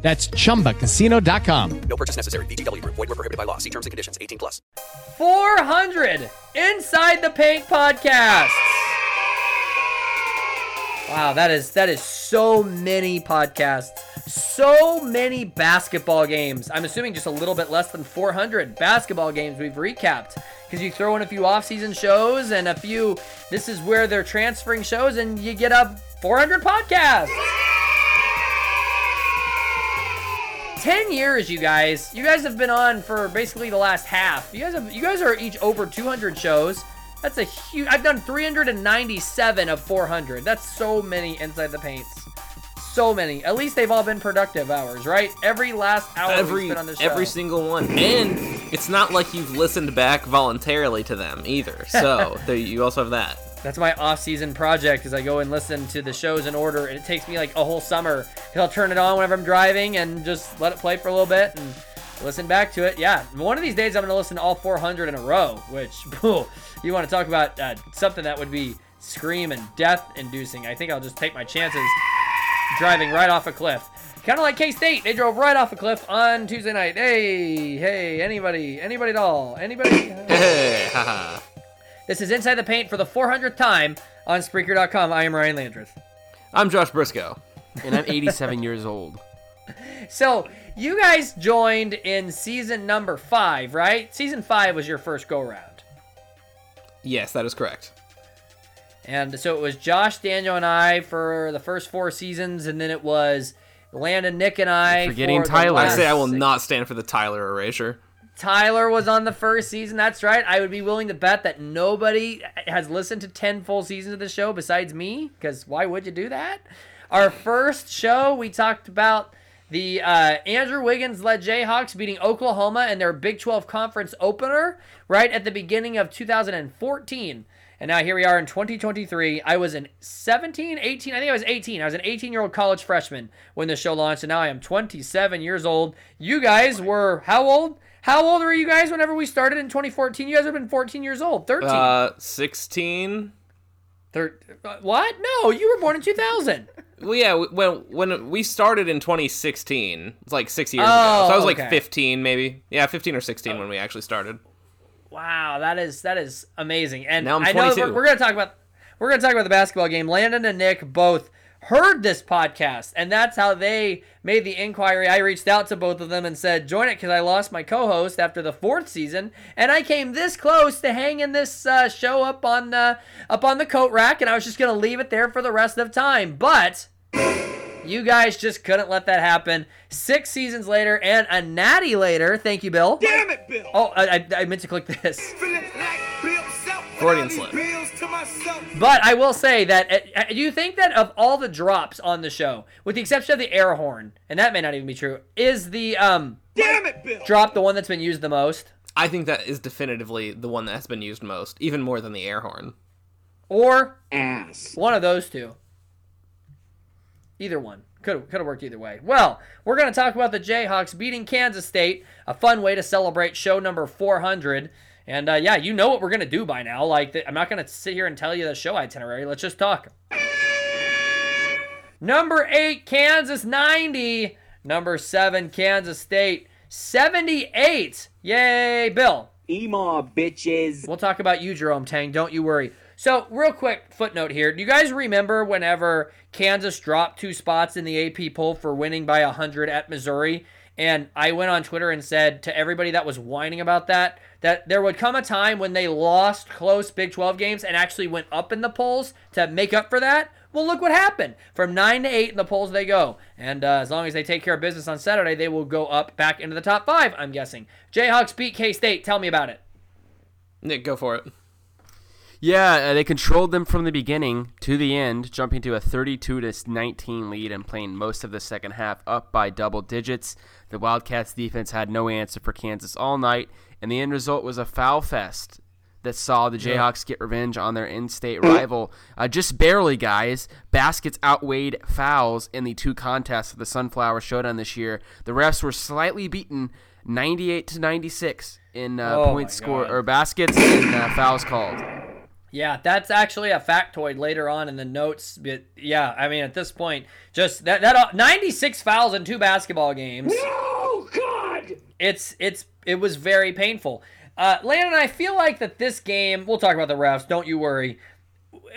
That's chumbacasino.com. No purchase necessary. VGW Group. Void were prohibited by law. See terms and conditions. 18 plus. 400 Inside the Paint podcast. Wow, that is that is so many podcasts. So many basketball games. I'm assuming just a little bit less than 400 basketball games we've recapped because you throw in a few off-season shows and a few this is where they're transferring shows and you get up 400 podcasts. 10 years you guys. You guys have been on for basically the last half. You guys have you guys are each over 200 shows. That's a huge i've done 397 of 400 that's so many inside the paints. So many. At least they've all been productive hours right? Every last hour every on this show. every single one. And it's not like you've listened back voluntarily to them either. So there, you also have that That's my off-season project. Is I go and listen to the shows in order, and it takes me like a whole summer. Cause I'll turn it on whenever I'm driving and just let it play for a little bit and listen back to it. Yeah, one of these days I'm gonna listen to all 400 in a row. Which, you want to talk about uh, something that would be scream and death-inducing? I think I'll just take my chances driving right off a cliff. Kind of like K State, they drove right off a cliff on Tuesday night. Hey, hey, anybody, anybody at all, anybody? hey haha This is Inside the Paint for the 400th time on Spreaker.com. I am Ryan Landreth. i'm josh briscoe and I'm 87 years old. So, you guys joined in season number five, right? Season five was your first go round. yes that is correct And so it was Josh, Daniel, and I for the first four seasons, and then it was Landon, Nick, and I. You're forgetting for the Tyler. i say i will six. not stand for the tyler erasure Tyler was on the first season. That's right. I would be willing to bet that nobody has listened to 10 full seasons of the show besides me, because why would you do that? Our first show, we talked about the uh, Andrew Wiggins led Jayhawks beating Oklahoma in their Big 12 conference opener right at the beginning of 2014. And now here we are in 2023. I was in 17, 18, I think I was 18. I was an 18 year old college freshman when the show launched, and now I am 27 years old. You guys were how old? How old were you guys whenever we started in 2014? You guys have been 14 years old. 13. uh 16 Thir- uh, what? No, you were born in 2000. well yeah when when we started in 2016 it's like six years ago Oh, so i was like 15 maybe yeah 15 or 16 when we actually started Wow, that is that is amazing. And Now I'm I know we're, we're gonna talk about we're gonna talk about the basketball game. Landon and Nick both heard this podcast, and that's how they made the inquiry. I reached out to both of them and said, "Join it," because I lost my co-host after the fourth season, and I came this close to hanging this uh, show up on the up on the coat rack, and I was just gonna leave it there for the rest of time, but. You guys just couldn't let that happen. Six seasons later and a natty later. Thank you, Bill. Damn it, Bill. Oh, I, I, I meant to click this. Freudian slip. Bills to myself. But I will say that uh, do you think that of all the drops on the show, with the exception of the air horn, and that may not even be true, is the um Damn it, Bill. drop the one that's been used the most, i think that is definitively the one that has been used most even more than the air horn or Ass. one of those two? Either one could could have worked either way. Well, we're gonna talk about the Jayhawks beating Kansas State, a fun way to celebrate show number 400. And uh, yeah, you know what we're gonna do by now. Like, the, I'm not gonna sit here and tell you the show itinerary. Let's just talk. Number eight, Kansas 90. Number seven, Kansas State 78. Yay, Bill. Ema bitches. We'll talk about you, Jerome Tang. Don't you worry. So, real quick footnote here. Do you guys remember whenever Kansas dropped two spots in the AP poll for winning by 100 at Missouri? And I went on Twitter and said to everybody that was whining about that, that there would come a time when they lost close Big 12 games and actually went up in the polls to make up for that. Well, look what happened. From 9 to 8 in the polls they go. And uh, as long as they take care of business on Saturday, they will go up back into the top five, I'm guessing. Jayhawks beat K State. Tell me about it. nick go for it Yeah, uh, they controlled them from the beginning to the end, jumping to a 32 to 19 lead and playing most of the second half up by double digits. The Wildcats defense had no answer for Kansas all night, and the end result was a foul fest that saw the Jayhawks get revenge on their in-state rival. Uh, just barely, guys. Baskets outweighed fouls in the two contests of the Sunflower Showdown this year. The refs were slightly beaten, 98 to 96 in uh, Oh points score or baskets and uh, fouls called. Yeah, that's actually a factoid later on in the notes. But yeah, I mean, at this point, just that that uh, 96 fouls in two basketball games. Oh, God! It's it's it was very painful. Uh, Landon, I feel like that this game. We'll talk about the refs. Don't you worry.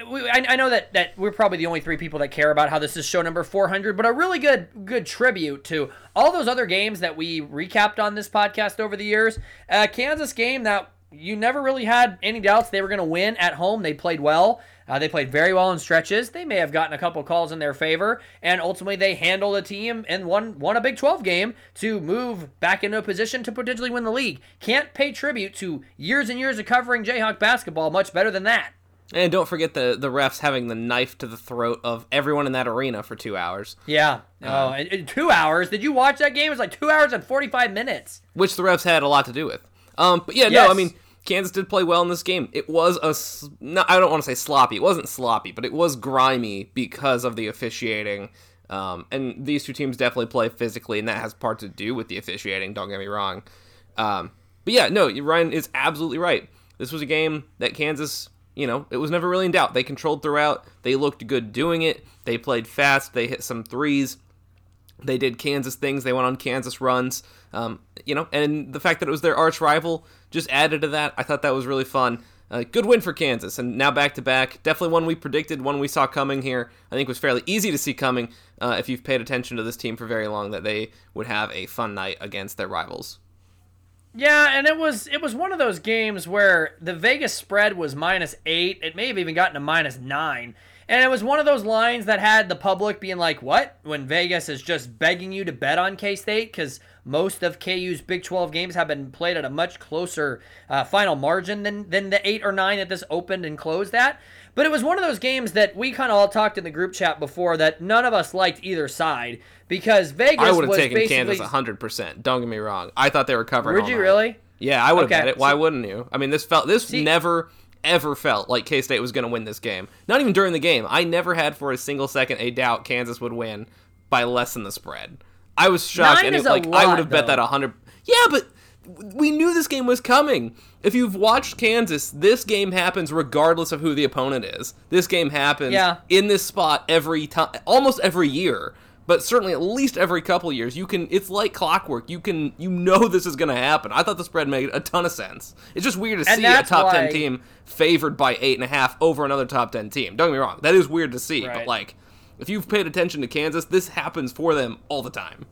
We, I, I know that, that we're probably the only three people that care about how this is show number 400, but a really good good tribute to all those other games that we recapped on this podcast over the years. Uh, Kansas game that you never really had any doubts they were going to win at home. They played well. Uh, they played very well in stretches. They may have gotten a couple calls in their favor, and ultimately they handled a team and won won a Big 12 game to move back into a position to potentially win the league. Can't pay tribute to years and years of covering Jayhawk basketball much better than that. And don't forget the the refs having the knife to the throat of everyone in that arena for two hours, Yeah. Oh, two hours. Did you watch that game? It was like two hours and 45 minutes. which the refs had a lot to do with. Um, but yeah, Yes. no, I mean Kansas did play well in this game. It was a no, I don't want to say sloppy. It wasn't sloppy, but it was grimy because of the officiating. Um, and these two teams definitely play physically, and that has part to do with the officiating. Don't get me wrong. Um, but yeah, no, Ryan is absolutely right. This was a game that Kansas, you know, it was never really in doubt. They controlled throughout. They looked good doing it. They played fast. They hit some threes. They did Kansas things. They went on Kansas runs. Um, you know, and the fact that it was their arch rival just added to that. I thought that was really fun. Uh, good win for Kansas, and now back to back. Definitely one we predicted, one we saw coming here. I think was fairly easy to see coming uh, if you've paid attention to this team for very long that they would have a fun night against their rivals. Yeah, and it was it was one of those games where the Vegas spread was minus eight. It may have even gotten to minus nine. And it was one of those lines that had the public being like, "What?" When Vegas is just begging you to bet on K State because most of KU's Big 12 games have been played at a much closer uh, final margin than than the eight or nine that this opened and closed at. But it was one of those games that we kind of all talked in the group chat before that none of us liked either side because Vegas I would have was taken basically. Kansas 100%. Don't get me wrong. I thought they were covering Would you night. really? Yeah, I would have Okay, bet it. Why so- wouldn't you? I mean, this felt this See- never ever felt like K State was going to win this game. Not even during the game. I never had for a single second a doubt Kansas would win by less than the spread. I was shocked, Nine and is it, a like I would have bet that hundred. Yeah, but we knew this game was coming. If you've watched Kansas, this game happens regardless of who the opponent is. This game happens Yeah. in this spot every time, almost every year. But certainly, at least every couple years, you can. It's like clockwork. You can, you know, this is going to happen. I thought the spread made a ton of sense. It's just weird to And see a top why- ten team favored by eight and a half over another top ten team. Don't get me wrong, that is weird to see. But like, if you've paid attention to Kansas, this happens for them all the time.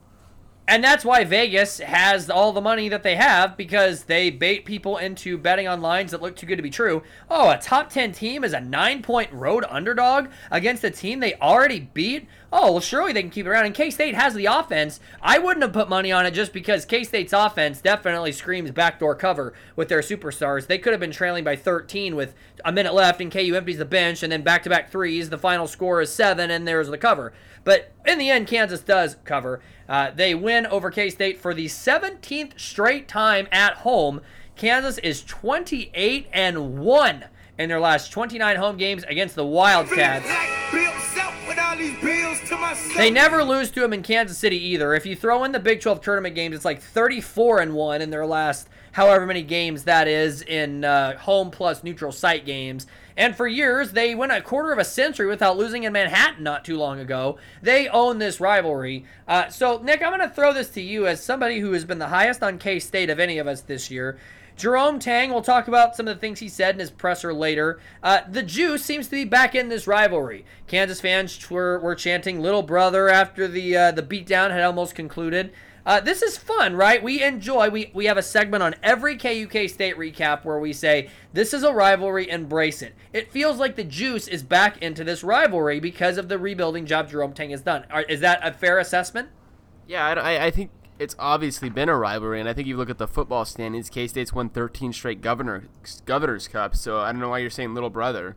And that's why Vegas has all the money that they have because they bait people into betting on lines that look too good to be true. Oh, a top 10 team is a nine point road underdog against a team they already beat? Oh, well, surely they can keep it around. And K State has the offense. I wouldn't have put money on it just because K State's offense definitely screams backdoor cover with their superstars. They could have been trailing by 13 with a minute left, and KU empties the bench, and then back to back threes. The final score is seven, and there's the cover. But in the end, Kansas does cover. Uh, they win over K State for the 17th straight time at home. Kansas is 28 and 1 in their last 29 home games against the Wildcats. Like Bill Self with all these bills to myself. They never lose to them in Kansas City either. If you throw in the Big 12 tournament games, it's like 34 and 1 in their last however many games that is in uh, home plus neutral site games. And for years, they went a quarter of a century without losing in Manhattan not too long ago. They own this rivalry. Uh, so, Nick, I'm going to throw this to you as somebody who has been the highest on K State of any of us this year. Jerome Tang, we'll talk about some of the things he said in his presser later. Uh, the juice seems to be back in this rivalry. Kansas fans were, were chanting "Little Brother" after the uh, the beatdown had almost concluded. Uh, this is fun, right? We enjoy. We we have a segment on every KUK State recap where we say this is a rivalry, embrace it. It feels like the juice is back into this rivalry because of the rebuilding job Jerome Tang has done. Is that a fair assessment? Yeah, I, I- I think it's obviously been a rivalry, and I think you look at the football standings. K State's won 13 straight governor Governor's Cup, so I don't know why you're saying little brother.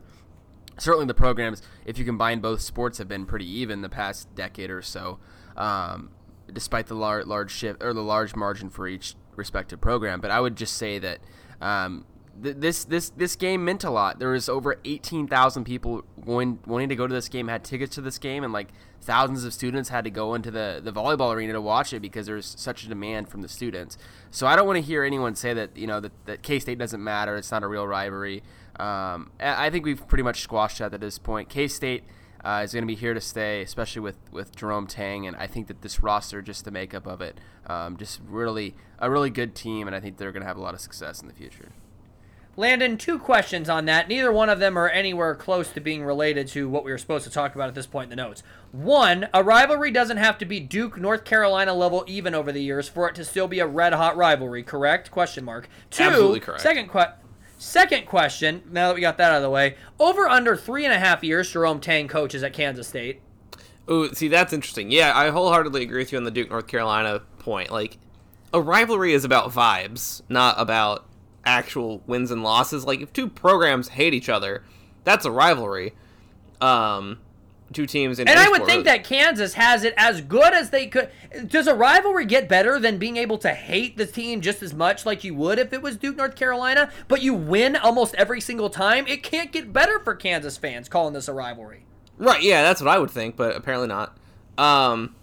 Certainly, the programs, if you combine both sports, have been pretty even the past decade or so, um, despite the large large shift or the large margin for each respective program. But I would just say that um, th- this this this game meant a lot. There was over eighteen thousand people going wanting to go to this game, had tickets to this game, and like thousands of students had to go into the the volleyball arena to watch it because there's such a demand from the students. So I don't want to hear anyone say that you know that, that K State doesn't matter. It's not a real rivalry. Um, I I think we've pretty much squashed that at this point. K State uh, is going to be here to stay, especially with, with Jerome Tang. And I think that this roster, just the makeup of it, um, just really a really good team. And I think they're going to have a lot of success in the future. Landon, two questions on that. Neither one of them are anywhere close to being related to what we were supposed to talk about at this point in the notes. One, a rivalry doesn't have to be Duke, North Carolina level even over the years for it to still be a red hot rivalry, correct? Question mark. Two, Absolutely correct. Second question. Second question, now that we got that out of the way, over under three and a half years Jerome Tang coaches at Kansas State. Ooh, see, that's interesting. Yeah, I wholeheartedly agree with you on the Duke North Carolina point. Like, a rivalry is about vibes, not about actual wins and losses. Like, if two programs hate each other, that's a rivalry. Um, two teams in And I would sport think that Kansas has it as good as they could. Does a rivalry get better than being able to hate the team just as much like you would if it was Duke, North Carolina, but you win almost every single time? It can't get better for Kansas fans calling this a rivalry. Right, yeah, that's what I would think, but apparently not. Um,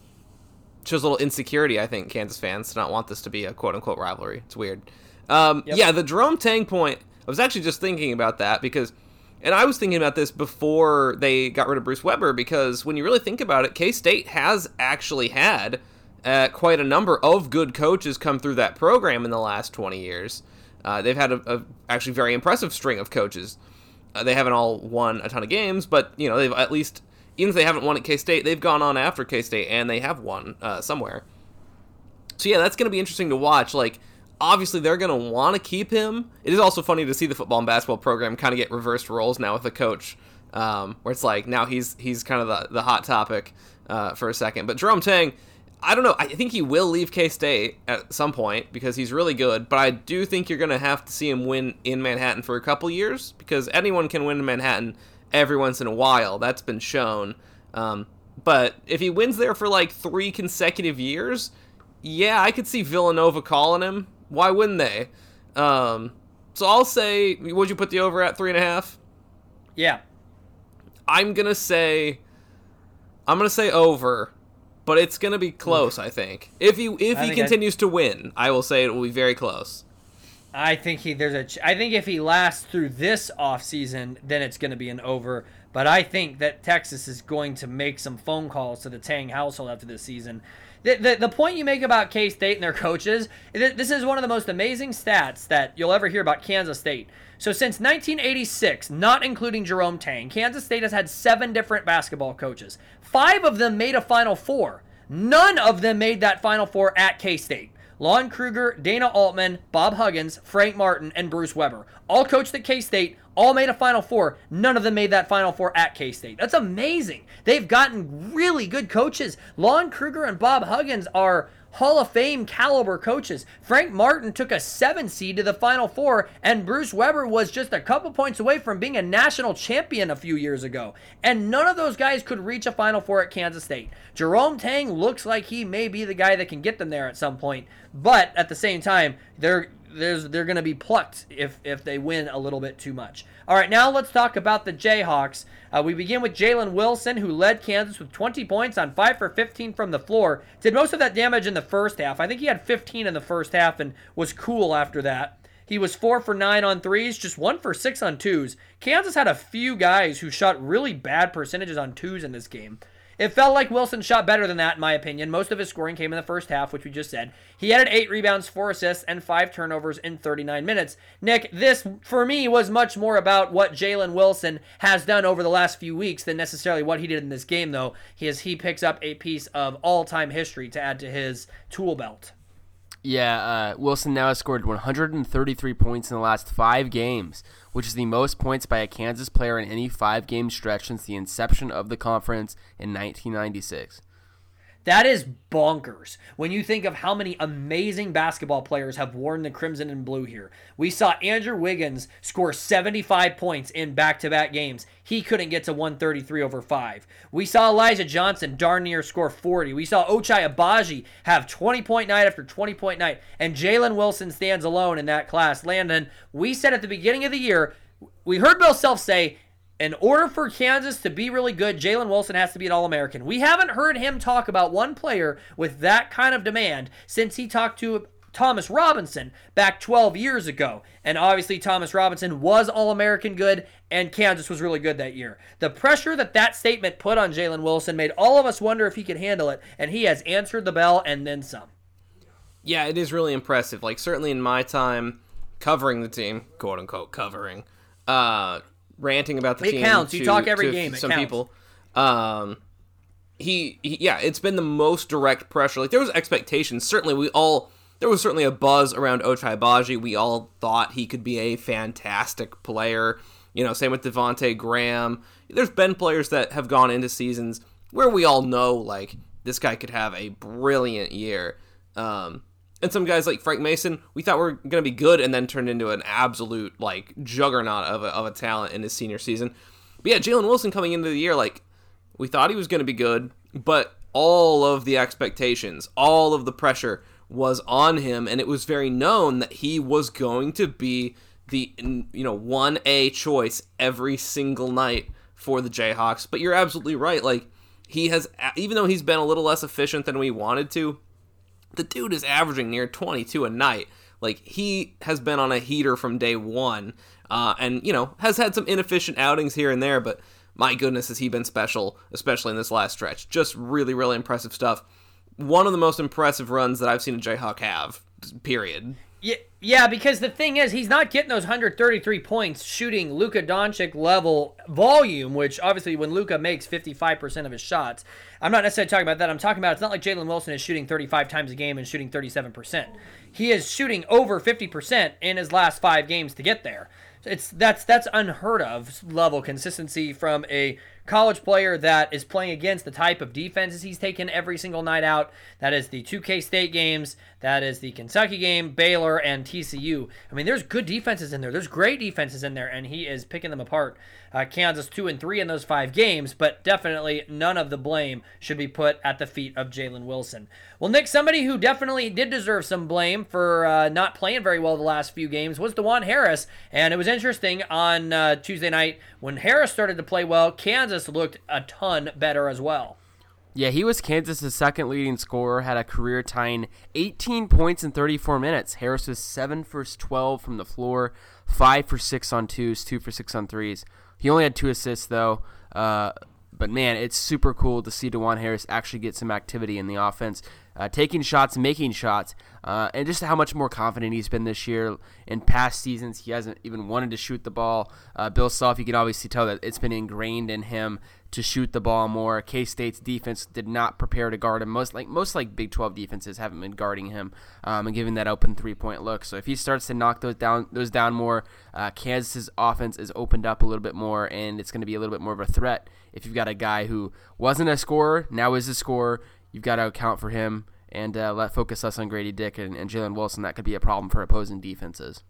shows a little insecurity, I think, Kansas fans to not want this to be a quote unquote rivalry. It's weird. Um, Yeah, the Jerome Tang point, I was actually just thinking about that because, and I was thinking about this before they got rid of Bruce Weber because when you really think about it, K State has actually had uh, quite a number of good coaches come through that program in the last 20 years. Uh, they've had a, a actually very impressive string of coaches. Uh, they haven't all won a ton of games, but you know they've at least even if they haven't won at K State, they've gone on after K State and they have won uh, somewhere. So yeah, that's going to be interesting to watch. Like obviously they're going to want to keep him. It is also funny to see the football and basketball program kind of get reversed roles now with the coach, um, where it's like now he's he's kind of the the hot topic uh, for a second. But Jerome Tang. I don't know. I think he will leave K State at some point because he's really good, but I do think you're going to have to see him win in Manhattan for a couple years because anyone can win in Manhattan every once in a while. That's been shown. Um, but if he wins there for like three consecutive years, yeah, I could see Villanova calling him. Why wouldn't they? Um, so I'll say, would you put the over at three and a half? Yeah. I'm gonna say, I'm gonna say over, but it's gonna be close. I think if he if I he think I- continues to win, I will say it will be very close. I think he there's a ch- I think if he lasts through this offseason, then it's going to be an over. But I think that Texas is going to make some phone calls to the Tang household after this season. The, the, the point you make about K State and their coaches, th- this is one of the most amazing stats that you'll ever hear about Kansas State. So since 1986, not including Jerome Tang, Kansas State has had seven different basketball coaches. Five of them made a Final Four. None of them made that Final Four at K State. Lon Kruger, Dana Altman, Bob Huggins, Frank Martin, and Bruce Weber. All coached at K State, all made a Final Four. None of them made that Final Four at K State. That's amazing. They've gotten really good coaches. Lon Kruger and Bob Huggins are Hall of Fame caliber coaches. Frank Martin took a seven seed to the Final Four, and Bruce Weber was just a couple points away from being a national champion a few years ago. And none of those guys could reach a Final Four at Kansas State. Jerome Tang looks like he may be the guy that can get them there at some point, but at the same time, they're there's they're going to be plucked if if they win a little bit too much. All right, now let's talk about the Jayhawks. Uh, we begin with Jalen Wilson, who led Kansas with 20 points on 5 for 15 from the floor. Did most of that damage in the first half. I think he had 15 in the first half and was cool after that. He was 4 for 9 on threes, just 1 for 6 on twos. Kansas had a few guys who shot really bad percentages on twos in this game. It felt like Wilson shot better than that, in my opinion. Most of his scoring came in the first half, which we just said. He added eight rebounds, four assists, and five turnovers in 39 minutes. Nick, this, for me, was much more about what Jalen Wilson has done over the last few weeks than necessarily what he did in this game, though. He, is, he picks up a piece of all time history to add to his tool belt. Yeah, uh, Wilson now has scored 133 points in the last five games, which is the most points by a Kansas player in any five game stretch since the inception of the conference in 1996. That is bonkers when you think of how many amazing basketball players have worn the crimson and blue here. We saw Andrew Wiggins score 75 points in back to back games. He couldn't get to 133 over 5. We saw Elijah Johnson darn near score 40. We saw Ochai Agbaji have 20 point night after 20 point night. And Jalen Wilson stands alone in that class. Landon, we said at the beginning of the year, we heard Bill Self say, in order for Kansas to be really good, Jalen Wilson has to be an All American. We haven't heard him talk about one player with that kind of demand since he talked to Thomas Robinson back 12 years ago. And obviously, Thomas Robinson was All American good, and Kansas was really good that year. The pressure that that statement put on Jalen Wilson made all of us wonder if he could handle it, and he has answered the bell and then some. Yeah, it is really impressive. Like, certainly in my time covering the team, quote unquote, covering, uh, ranting about the It team. counts. You talk every to game. It Some counts. people. Um, he, he, yeah, it's been the most direct pressure. Like there was expectations. Certainly, we all there was certainly a buzz around Ochai Agbaji. We all thought he could be a fantastic player. You know, same with Devonte Graham. There's been players that have gone into seasons where we all know like this guy could have a brilliant year. Um, and some guys like Frank Mason, we thought were going to be good and then turned into an absolute like juggernaut of a, of a talent in his senior season. But yeah, Jalen Wilson coming into the year, like we thought he was going to be good, but all of the expectations, all of the pressure was on him, and it was very known that he was going to be the you know one A choice every single night for the Jayhawks. But you're absolutely right, like he has, even though he's been a little less efficient than we wanted to, the dude is averaging near 22 a night. Like he has been on a heater from day one, uh, and you know has had some inefficient outings here and there, but my goodness, has he been special, especially in this last stretch. Just really, really impressive stuff. One of the most impressive runs that I've seen a Jayhawk have. Period. Yeah, yeah, because the thing is, he's not getting those 133 points shooting Luka Doncic level volume, which obviously when Luka makes 55% of his shots, I'm not necessarily talking about that. I'm talking about it's not like Jalen Wilson is shooting 35 times a game and shooting 37%. He is shooting over 50% in his last five games to get there. It's that's that's unheard of level consistency from a college player that is playing against the type of defenses he's taken every single night out. That is the 2K State games, that is the Kentucky game, Baylor, and TCU. I mean, there's good defenses in there. There's great defenses in there, and he is picking them apart. Uh, Kansas two and three in those five games, but definitely none of the blame should be put at the feet of Jalen Wilson. Well, Nick, somebody who definitely did deserve some blame for uh, not playing very well the last few games was Dajuan Harris, and it was interesting on uh, Tuesday night when Harris started to play well. Kansas looked a ton better as well. Yeah, he was Kansas' second leading scorer, had a career tying 18 points in 34 minutes. Harris was 7 for 12 from the floor, 5 for 6 on twos, 2 for 6 on threes. He only had two assists, though. Uh, but man, it's super cool to see Dajuan Harris actually get some activity in the offense, uh, taking shots, making shots, uh, and just how much more confident he's been this year. In past seasons, he hasn't even wanted to shoot the ball. Uh, Bill Self, you can obviously tell that it's been ingrained in him to shoot the ball more. K State's defense did not prepare to guard him. Most like most like Big 12 defenses haven't been guarding him um, and giving that open three point look. So if he starts to knock those down those down more, uh, Kansas's offense is opened up a little bit more, and it's going to be a little bit more of a threat. If you've got a guy who wasn't a scorer, now is a scorer, you've got to account for him and uh, let focus us on Gradey Dick and, and Jalen Wilson. That could be a problem for opposing defenses.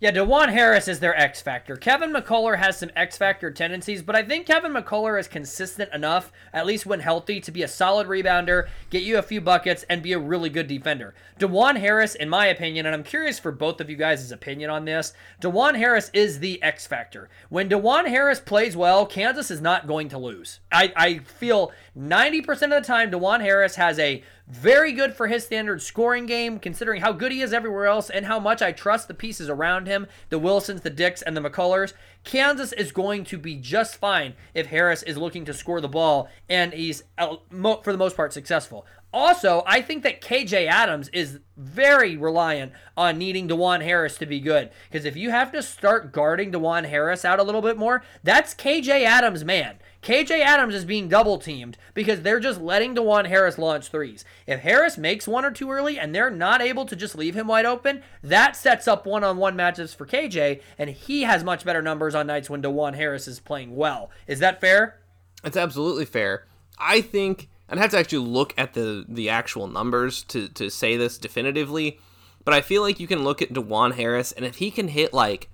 Yeah, Dajuan Harris is their X factor. Kevin McCullar has some X factor tendencies, but I think Kevin McCullar is consistent enough, at least when healthy, to be a solid rebounder, get you a few buckets, and be a really good defender. Dajuan Harris, in my opinion, and I'm curious for both of you guys' opinion on this, Dajuan Harris is the X factor. When Dajuan Harris plays well, Kansas is not going to lose. I, I feel 90% of the time, Dajuan Harris has a very good for his standard scoring game, considering how good he is everywhere else and how much I trust the pieces around him the Wilsons, the Dicks, and the McCullars. Kansas is going to be just fine if Harris is looking to score the ball and he's, uh, for the most part, successful. Also, I think that KJ Adams is very reliant on needing Dajuan Harris to be good. Because if you have to start guarding Dajuan Harris out a little bit more, that's KJ Adams' man. KJ Adams is being double teamed because they're just letting Dajuan Harris launch threes. If Harris makes one or two early and they're not able to just leave him wide open, that sets up one on one matches for KJ, and he has much better numbers on nights when Dajuan Harris is playing well. Is that fair? It's absolutely fair. I think I'd have to actually look at the the actual numbers to to say this definitively, but I feel like you can look at Dajuan Harris, and if he can hit like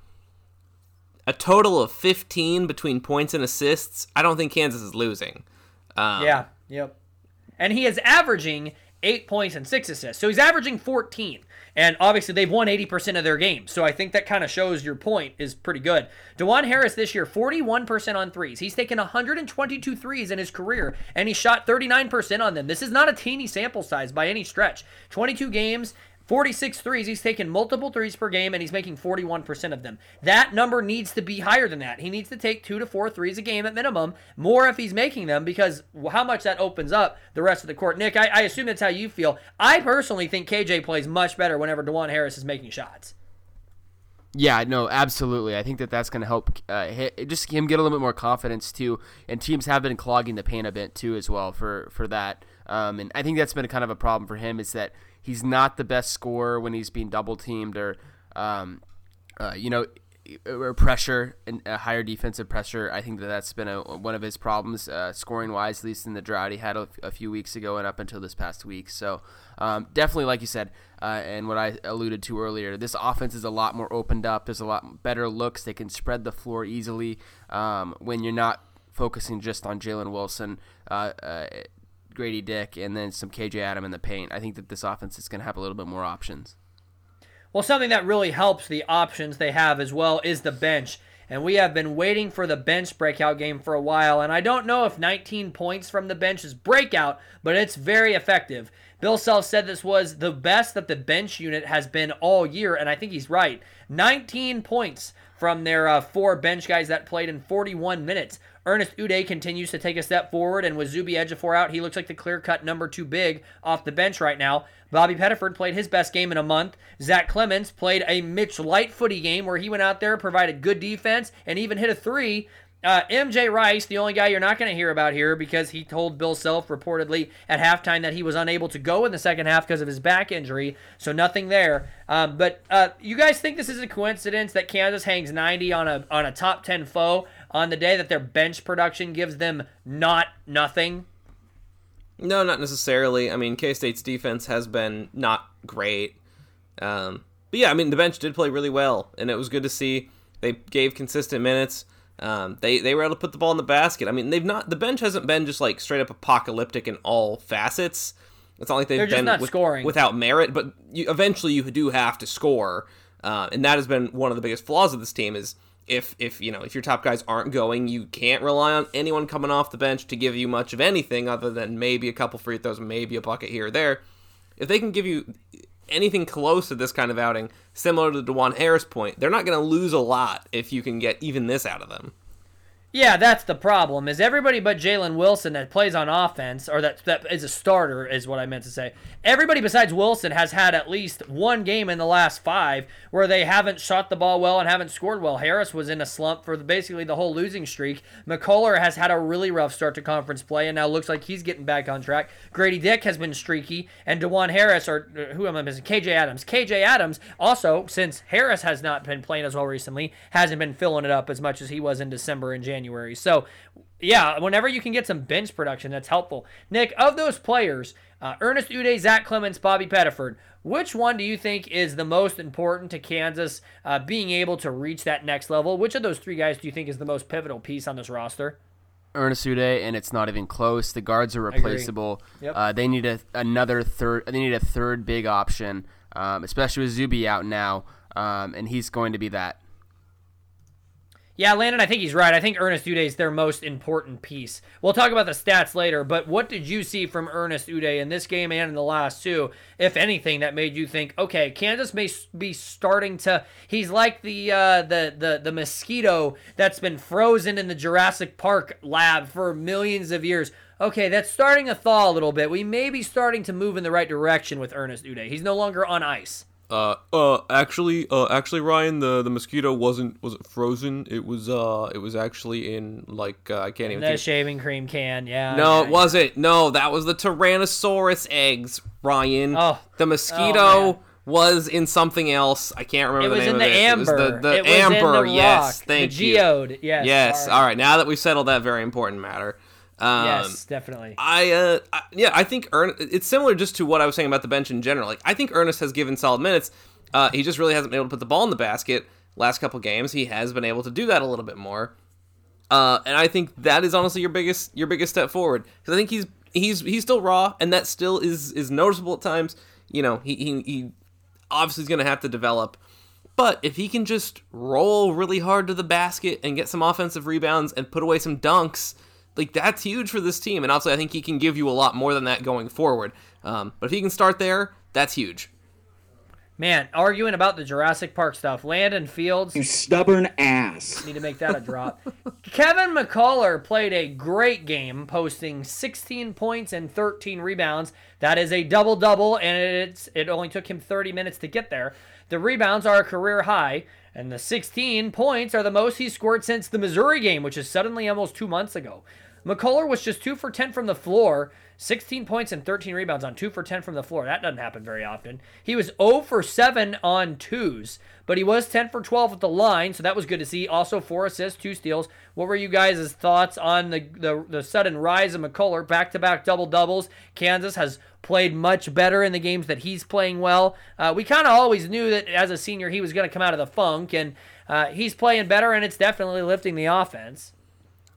a total of 15 between points and assists, I don't think Kansas is losing. Um, Yeah, yep. And he is averaging eight points and six assists. So he's averaging 14. And obviously they've won 80% of their games. So I think that kind of shows your point is pretty good. Dajuan Harris this year, 41% on threes. He's taken 122 threes in his career, and he shot 39% on them. This is not a teeny sample size by any stretch. 22 games, 46 threes. He's taken multiple threes per game and he's making 41% of them. That number needs to be higher than that. He needs to take two to four threes a game at minimum, more if he's making them, because how much that opens up the rest of the court. Nick, I, I assume that's how you feel. I personally think KJ plays much better whenever Dajuan Harris is making shots. Yeah, no, absolutely. I think that that's going to help uh, hit, just him get a little bit more confidence too. And teams have been clogging the paint a bit too as well for for that. Um, and I think that's been kind of a problem for him is that he's not the best scorer when he's being double teamed or, um, uh, you know, or pressure and a higher defensive pressure. I think that that's been a, one of his problems uh, scoring wise, at least in the drought he had a, a, few weeks ago and up until this past week. So um, definitely, like you said, uh, and what I alluded to earlier, this offense is a lot more opened up. There's a lot better looks. They can spread the floor easily um, when you're not focusing just on Jalen Wilson. Uh, uh Gradey Dick and then some KJ Adam in the paint. I think that this offense is going to have a little bit more options. Well, something that really helps the options they have as well is the bench. And we have been waiting for the bench breakout game for a while. And I don't know if 19 points from the bench is breakout, but it's very effective. Bill Self said this was the best that the bench unit has been all year, and I think he's right. 19 points from their uh, four bench guys that played in 41 minutes. Ernest Udeh continues to take a step forward, and with Zuby Ejiofor out, he looks like the clear-cut number two big off the bench right now. Bobby Pettiford played his best game in a month. Zach Clemence played a Mitch Lightfooty game where he went out there, provided good defense, and even hit a three. Uh, MJ Rice, the only guy you're not going to hear about here because he told Bill Self reportedly at halftime that he was unable to go in the second half because of his back injury, so nothing there. Um, but uh, you guys think this is a coincidence that Kansas hangs 90 on a on a top 10 foe on the day that their bench production gives them not nothing? No, not necessarily. I mean, K State's defense has been not great. Um, but yeah, I mean, the bench did play really well, and it was good to see. They gave consistent minutes. Um, they they were able to put the ball in the basket. I mean, they've not the bench hasn't been just like straight up apocalyptic in all facets. It's not like they've been with- scoring. without merit, but you, eventually you do have to score, uh, and that has been one of the biggest flaws of this team. Is if if you know if your top guys aren't going, you can't rely on anyone coming off the bench to give you much of anything other than maybe a couple free throws, maybe a bucket here or there. If they can give you anything close to this kind of outing, similar to Dajuan Harris point, they're not going to lose a lot if you can get even this out of them. Yeah, that's the problem. Is everybody but Jalen Wilson that plays on offense, or that that is a starter, is what I meant to say. Everybody besides Wilson has had at least one game in the last five where they haven't shot the ball well and haven't scored well. Harris was in a slump for the, basically the whole losing streak. McCullar has had a really rough start to conference play, and now looks like he's getting back on track. Gradey Dick has been streaky, and Dajuan Harris, or uh, who am I missing? KJ Adams. KJ Adams also, since Harris has not been playing as well recently, hasn't been filling it up as much as he was in December and January. So, yeah, whenever you can get some bench production, that's helpful. Nick, of those players, uh, Ernest Udeh, Zach Clemence, Bobby Pettiford, which one do you think is the most important to Kansas uh, being able to reach that next level? Which of those three guys do you think is the most pivotal piece on this roster? Ernest Udeh, and it's not even close. The guards are replaceable. Yep. Uh, they need a, another third. They need a third big option, um, especially with Zuby out now, um, and he's going to be that. Yeah, Landon, I think he's right. I think Ernest Udeh is their most important piece. We'll talk about the stats later, but what did you see from Ernest Udeh in this game and in the last two, if anything, that made you think, okay, Kansas may be starting to? He's like the uh, the the the mosquito that's been frozen in the Jurassic Park lab for millions of years. Okay, that's starting to thaw a little bit. We may be starting to move in the right direction with Ernest Udeh. He's no longer on ice. Uh, uh, actually, uh, actually, Ryan, the the mosquito wasn't was it frozen? It was uh, it was actually in like uh, I can't even. The think- shaving cream can, yeah. No, it wasn't. No, that was the Tyrannosaurus eggs, Ryan. Oh. the mosquito Oh, was in something else. I can't remember It the was name in of the it. amber. It was the, the It was amber. the yes, rock, thank the you. geode. Yes. Yes. sorry. All right. Now that we've settled that very important matter, Um, yes, definitely. I, uh, I, yeah, I think Ern- it's similar just to what I was saying about the bench in general. Like, I think Ernest has given solid minutes. Uh, he just really hasn't been able to put the ball in the basket. Last couple games, he has been able to do that a little bit more. Uh, and I think that is honestly your biggest your biggest step forward because I think he's he's he's still raw, and that still is is noticeable at times. You know, he he, he obviously is going to have to develop. But if he can just roll really hard to the basket and get some offensive rebounds and put away some dunks, like that's huge for this team. And also, I think he can give you a lot more than that going forward. Um, but if he can start there, that's huge. Man, arguing about the Jurassic Park stuff. Landon Fields. You stubborn ass. Need to make that a drop. Kevin McCullar played a great game, posting 16 points and 13 rebounds. That is a double double, and it's it only took him 30 minutes to get there. The rebounds are a career high, and the 16 points are the most he scored since the Missouri game, which is suddenly almost two months ago. McCullar was just 2 for 10 from the floor, 16 points and 13 rebounds on 2 for 10 from the floor. That doesn't happen very often. He was 0 for 7 on twos, but he was 10 for 12 at the line, so that was good to see. Also, 4 assists, 2 steals. What were you guys' thoughts on the, the, the sudden rise of McCullar? Back to back double doubles. Kansas has played much better in the games that he's playing well. Uh, we kind of always knew that as a senior he was going to come out of the funk, and uh, he's playing better, and it's definitely lifting the offense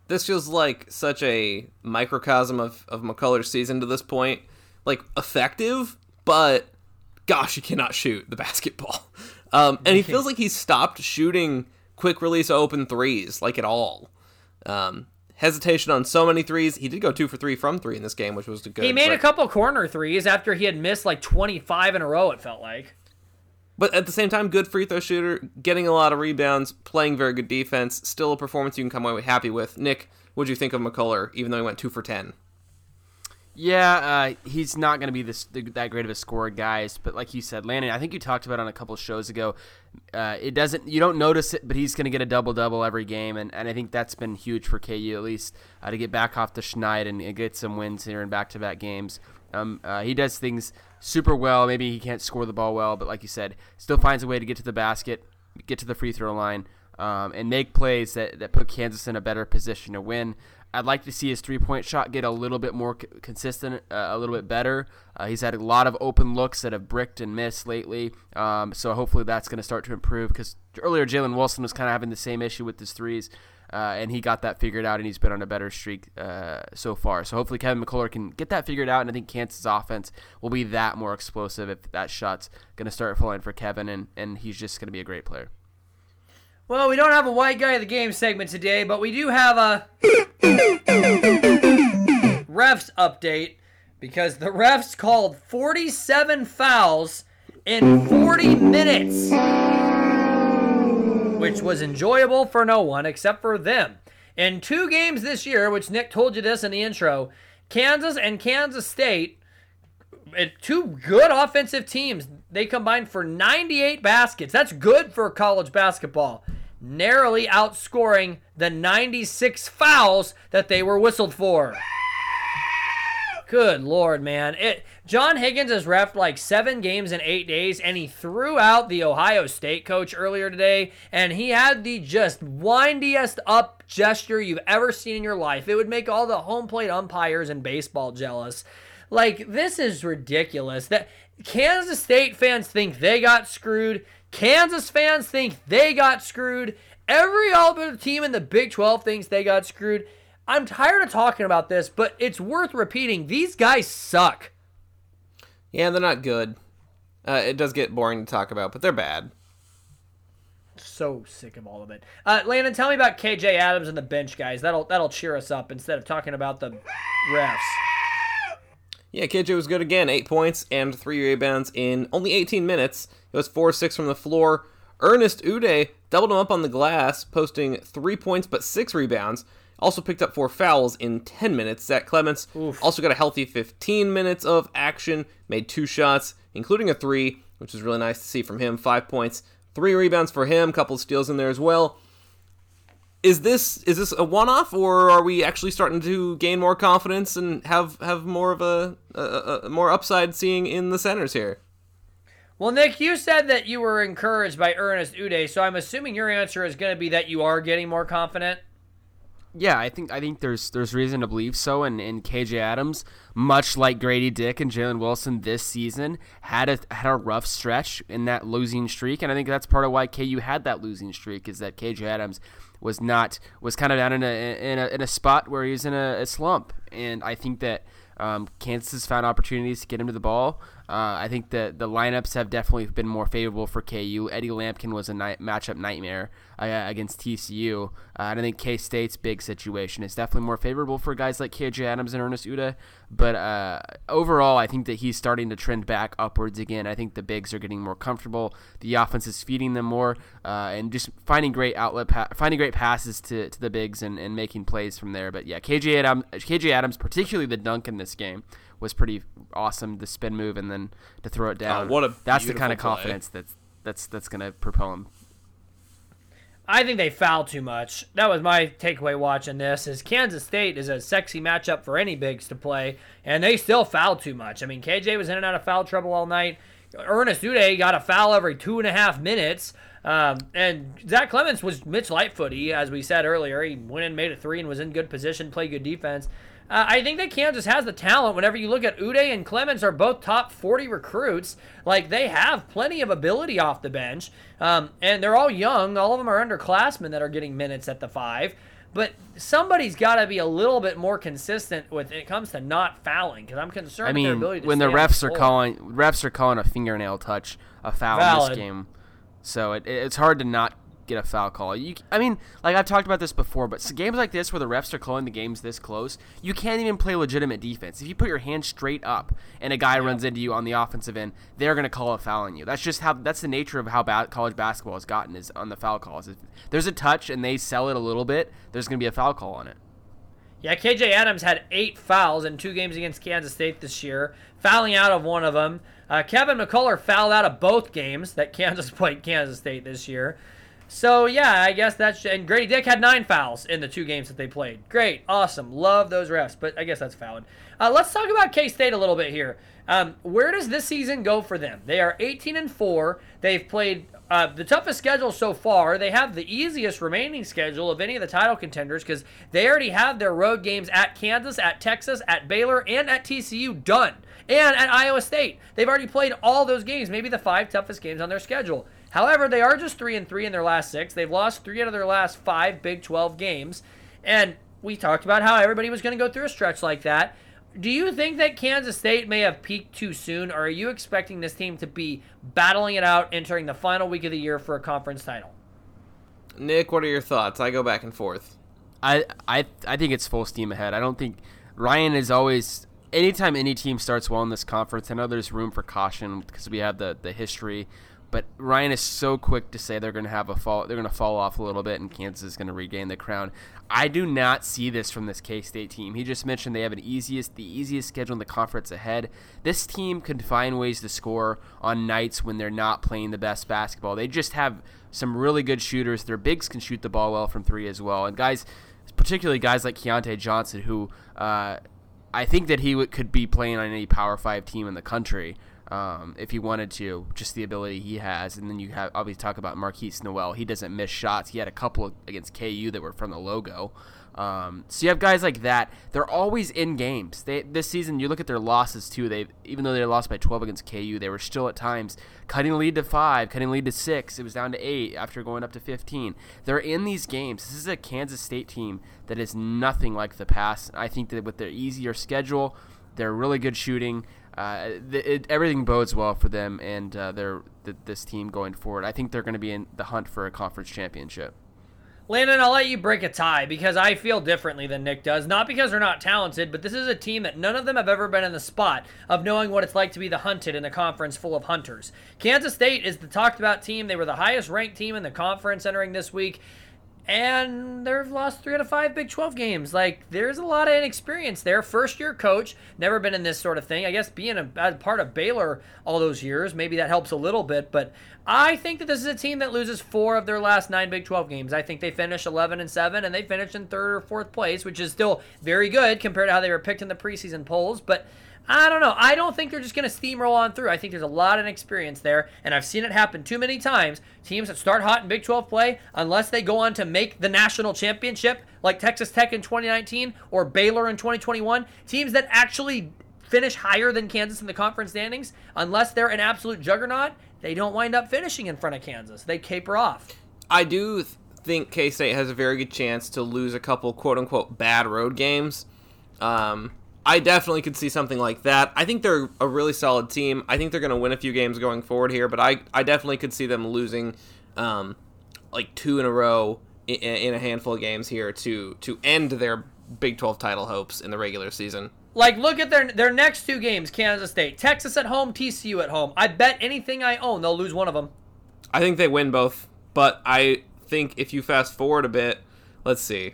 this feels like such a microcosm of, of McCullar's season to this point. Like effective, but gosh, he cannot shoot the basketball. Um, and he feels like he's stopped shooting quick release open threes, like at all. Um, hesitation on so many threes. He did go two for three from three in this game, which was good. He made but, a couple corner threes after he had missed like 25 in a row, it felt like. But at the same time, good free throw shooter, getting a lot of rebounds, playing very good defense. Still a performance you can come away happy with. Nick, what do you think of McCullar, even though he went two for ten? Yeah, uh, he's not going to be this that great of a scorer, guys. But like you said, Landon, I think you talked about on a couple shows ago. Uh, it doesn't you don't notice it, but he's going to get a double double every game, and, and I think that's been huge for KU at least uh, to get back off the schneid and, and get some wins here in back to back games. Um, uh, he does things super well. Maybe he can't score the ball well, but like you said, still finds a way to get to the basket, get to the free throw line, um, and make plays that, that put Kansas in a better position to win. I'd like to see his three point shot get a little bit more consistent, uh, a little bit better. Uh, he's had a lot of open looks that have bricked and missed lately, um, so hopefully that's going to start to improve. Because earlier Jalen Wilson was kind of having the same issue with his threes. Uh, and he got that figured out, and he's been on a better streak uh, so far. So hopefully Kevin McCullar can get that figured out, and I think Kansas' offense will be that more explosive if that shot's going to start falling for Kevin, and, and he's just going to be a great player. Well, we don't have a white guy of the game segment today, but we do have a refs update because the refs called 47 fouls in 40 minutes which was enjoyable for no one except for them. In two games this year, which Nick told you this in the intro, Kansas and Kansas State, eh, two good offensive teams, they combined for 98 baskets. That's good for college basketball. Narrowly outscoring the 96 fouls that they were whistled for. Good lord, man! It John Higgins has refed like seven games in eight days, and he threw out the Ohio State coach earlier today, and he had the just windiest up gesture you've ever seen in your life. It would make all the home plate umpires in baseball jealous. Like this is ridiculous. That Kansas State fans think they got screwed. Kansas fans think they got screwed. Every other team in the Big 12 thinks they got screwed. I'm tired of talking about this, but it's worth repeating. These guys suck. Yeah, they're not good. Uh, it does get boring to talk about, but they're bad. So sick of all of it. Uh, Landon, tell me about KJ Adams and the bench guys. That'll that'll cheer us up instead of talking about the refs. Yeah, KJ was good again. Eight points and three rebounds in only 18 minutes. It was four six from the floor. Ernest Udeh doubled him up on the glass, posting three points but six rebounds. Also picked up four fouls in 10 minutes. Zach Clemence Oof. also got a healthy 15 minutes of action, made two shots, including a three, which is really nice to see from him. Five points, three rebounds for him, couple of steals in there as well. Is this is this a one-off, or are we actually starting to gain more confidence and have have more of a, a, a more upside seeing in the centers here? Well, Nick, you said that you were encouraged by Ernest Udeh, so I'm assuming your answer is going to be that you are getting more confident. Yeah, I think I think there's there's reason to believe so. And, and KJ Adams, much like Gradey Dick and Jalen Wilson this season, had a had a rough stretch in that losing streak, and I think that's part of why KU had that losing streak is that KJ Adams was not was kind of down in a in a, in a spot where he's in a, a slump, and I think that um, Kansas has found opportunities to get him to the ball. Uh, I think that the lineups have definitely been more favorable for KU. Eddie Lampkin was a matchup nightmare uh, against TCU. Uh, and I think K State's big situation is definitely more favorable for guys like KJ Adams and Ernest Udeh. But uh, overall, I think that he's starting to trend back upwards again. I think the bigs are getting more comfortable. The offense is feeding them more, uh, and just finding great outlet, pa- finding great passes to, to the bigs and, and making plays from there. But yeah, KJ Adams, KJ Adams, particularly the dunk in this game was pretty awesome. The spin move and then to throw it down. what a that's the kind of play. confidence that's that's that's gonna propel him. I think they foul too much. That was my takeaway watching this. Is Kansas State is a sexy matchup for any bigs to play, and they still foul too much. I mean, KJ was in and out of foul trouble all night. Ernest Udeh got a foul every two and a half minutes. Um, and Zach Clemence was Mitch Lightfooty, as we said earlier. He went in, made a three, and was in good position, played good defense. Uh, I think that Kansas has the talent. Whenever you look at Udeh and Clemence are both top 40 recruits. Like they have plenty of ability off the bench, um, and they're all young. All of them are underclassmen that are getting minutes at the five. But somebody's got to be a little bit more consistent with it comes to not fouling, because I'm concerned. I with their mean, ability to when the refs are calling refs are calling a fingernail touch a foul in this game, so it, it's hard to not get a foul call. You, I mean, like I've talked about this before, but games like this where the refs are calling the games this close, you can't even play legitimate defense. If you put your hand straight up and a guy runs into you on the offensive end, they're going to call a foul on you. That's just how that's the nature of how bad college basketball has gotten is on the foul calls. If there's a touch and they sell it a little bit, there's going to be a foul call on it. Yeah, KJ Adams had eight fouls in two games against Kansas State this year, fouling out of one of them. Uh, Kevin McCullar fouled out of both games that Kansas played Kansas State this year. So yeah, I guess that's and Gradey Dick had nine fouls in the two games that they played. Great, awesome, love those refs. But I guess that's valid. Uh, let's talk about K State a little bit here. Um, where does this season go for them? They are 18 and four. They've played uh, the toughest schedule so far. They have the easiest remaining schedule of any of the title contenders because they already have their road games at Kansas, at Texas, at Baylor, and at TCU done, and at Iowa State. They've already played all those games, maybe the five toughest games on their schedule. However, they are just three and three in their last six. They've lost three out of their last five Big 12 games, and we talked about how everybody was going to go through a stretch like that. Do you think that Kansas State may have peaked too soon, or are you expecting this team to be battling it out entering the final week of the year for a conference title? Nick, what are your thoughts? I go back and forth. I I I think it's full steam ahead. I don't think Ryan is always anytime any team starts well in this conference. I know there's room for caution because we have the the history, but Ryan is so quick to say they're going to have a fall. They're going to fall off a little bit, and Kansas is going to regain the crown. I do not see this from this K State team. He just mentioned they have an easiest the easiest schedule in the conference ahead. This team can find ways to score on nights when they're not playing the best basketball. They just have some really good shooters. Their bigs can shoot the ball well from three as well, and guys particularly guys like Keyontae Johnson, who uh, I think that he would, could be playing on any Power Five team in the country um, if he wanted to. Just the ability he has, and then you have obviously talk about Markquis Nowell. He doesn't miss shots. He had a couple against KU that were from the logo. Um, so you have guys like that. They're always in games. They this season. You look at their losses too. They even though they lost by 12 against KU, they were still at times cutting the lead to five, cutting the lead to six. It was down to eight after going up to 15. They're in these games. This is a Kansas State team that is nothing like the past. I think that with their easier schedule, they're really good shooting. Uh, th- it, everything bodes well for them and uh, their th- this team going forward. I think they're going to be in the hunt for a conference championship. Landon, I'll let you break a tie because I feel differently than Nick does. Not because they're not talented, but this is a team that none of them have ever been in the spot of knowing what it's like to be the hunted in a conference full of hunters. Kansas State is the talked about team. They were the highest ranked team in the conference entering this week. And they've lost three out of five Big 12 games. Like, there's a lot of inexperience there. First year coach, never been in this sort of thing. I guess being a, a part of Baylor all those years, maybe that helps a little bit. But I think that this is a team that loses four of their last nine Big 12 games. I think they finish 11 and 7, and they finish in third or fourth place, which is still very good compared to how they were picked in the preseason polls. But I don't know. I don't think they're just going to steamroll on through. I think there's a lot of experience there, and I've seen it happen too many times. Teams that start hot in Big 12 play, unless they go on to make the national championship, like Texas Tech in 2019 or Baylor in 2021, teams that actually finish higher than Kansas in the conference standings, unless they're an absolute juggernaut, they don't wind up finishing in front of Kansas. They caper off. I do think K State has a very good chance to lose a couple quote unquote bad road games. Um, I definitely could see something like that. I think they're a really solid team. I think they're going to win a few games going forward here, but I, I definitely could see them losing um, like two in a row in, in a handful of games here to to end their Big 12 title hopes in the regular season. Like, look at their their next two games: Kansas State, Texas at home, TCU at home. I bet anything I own they'll lose one of them. I think they win both, but I think if you fast forward a bit, let's see.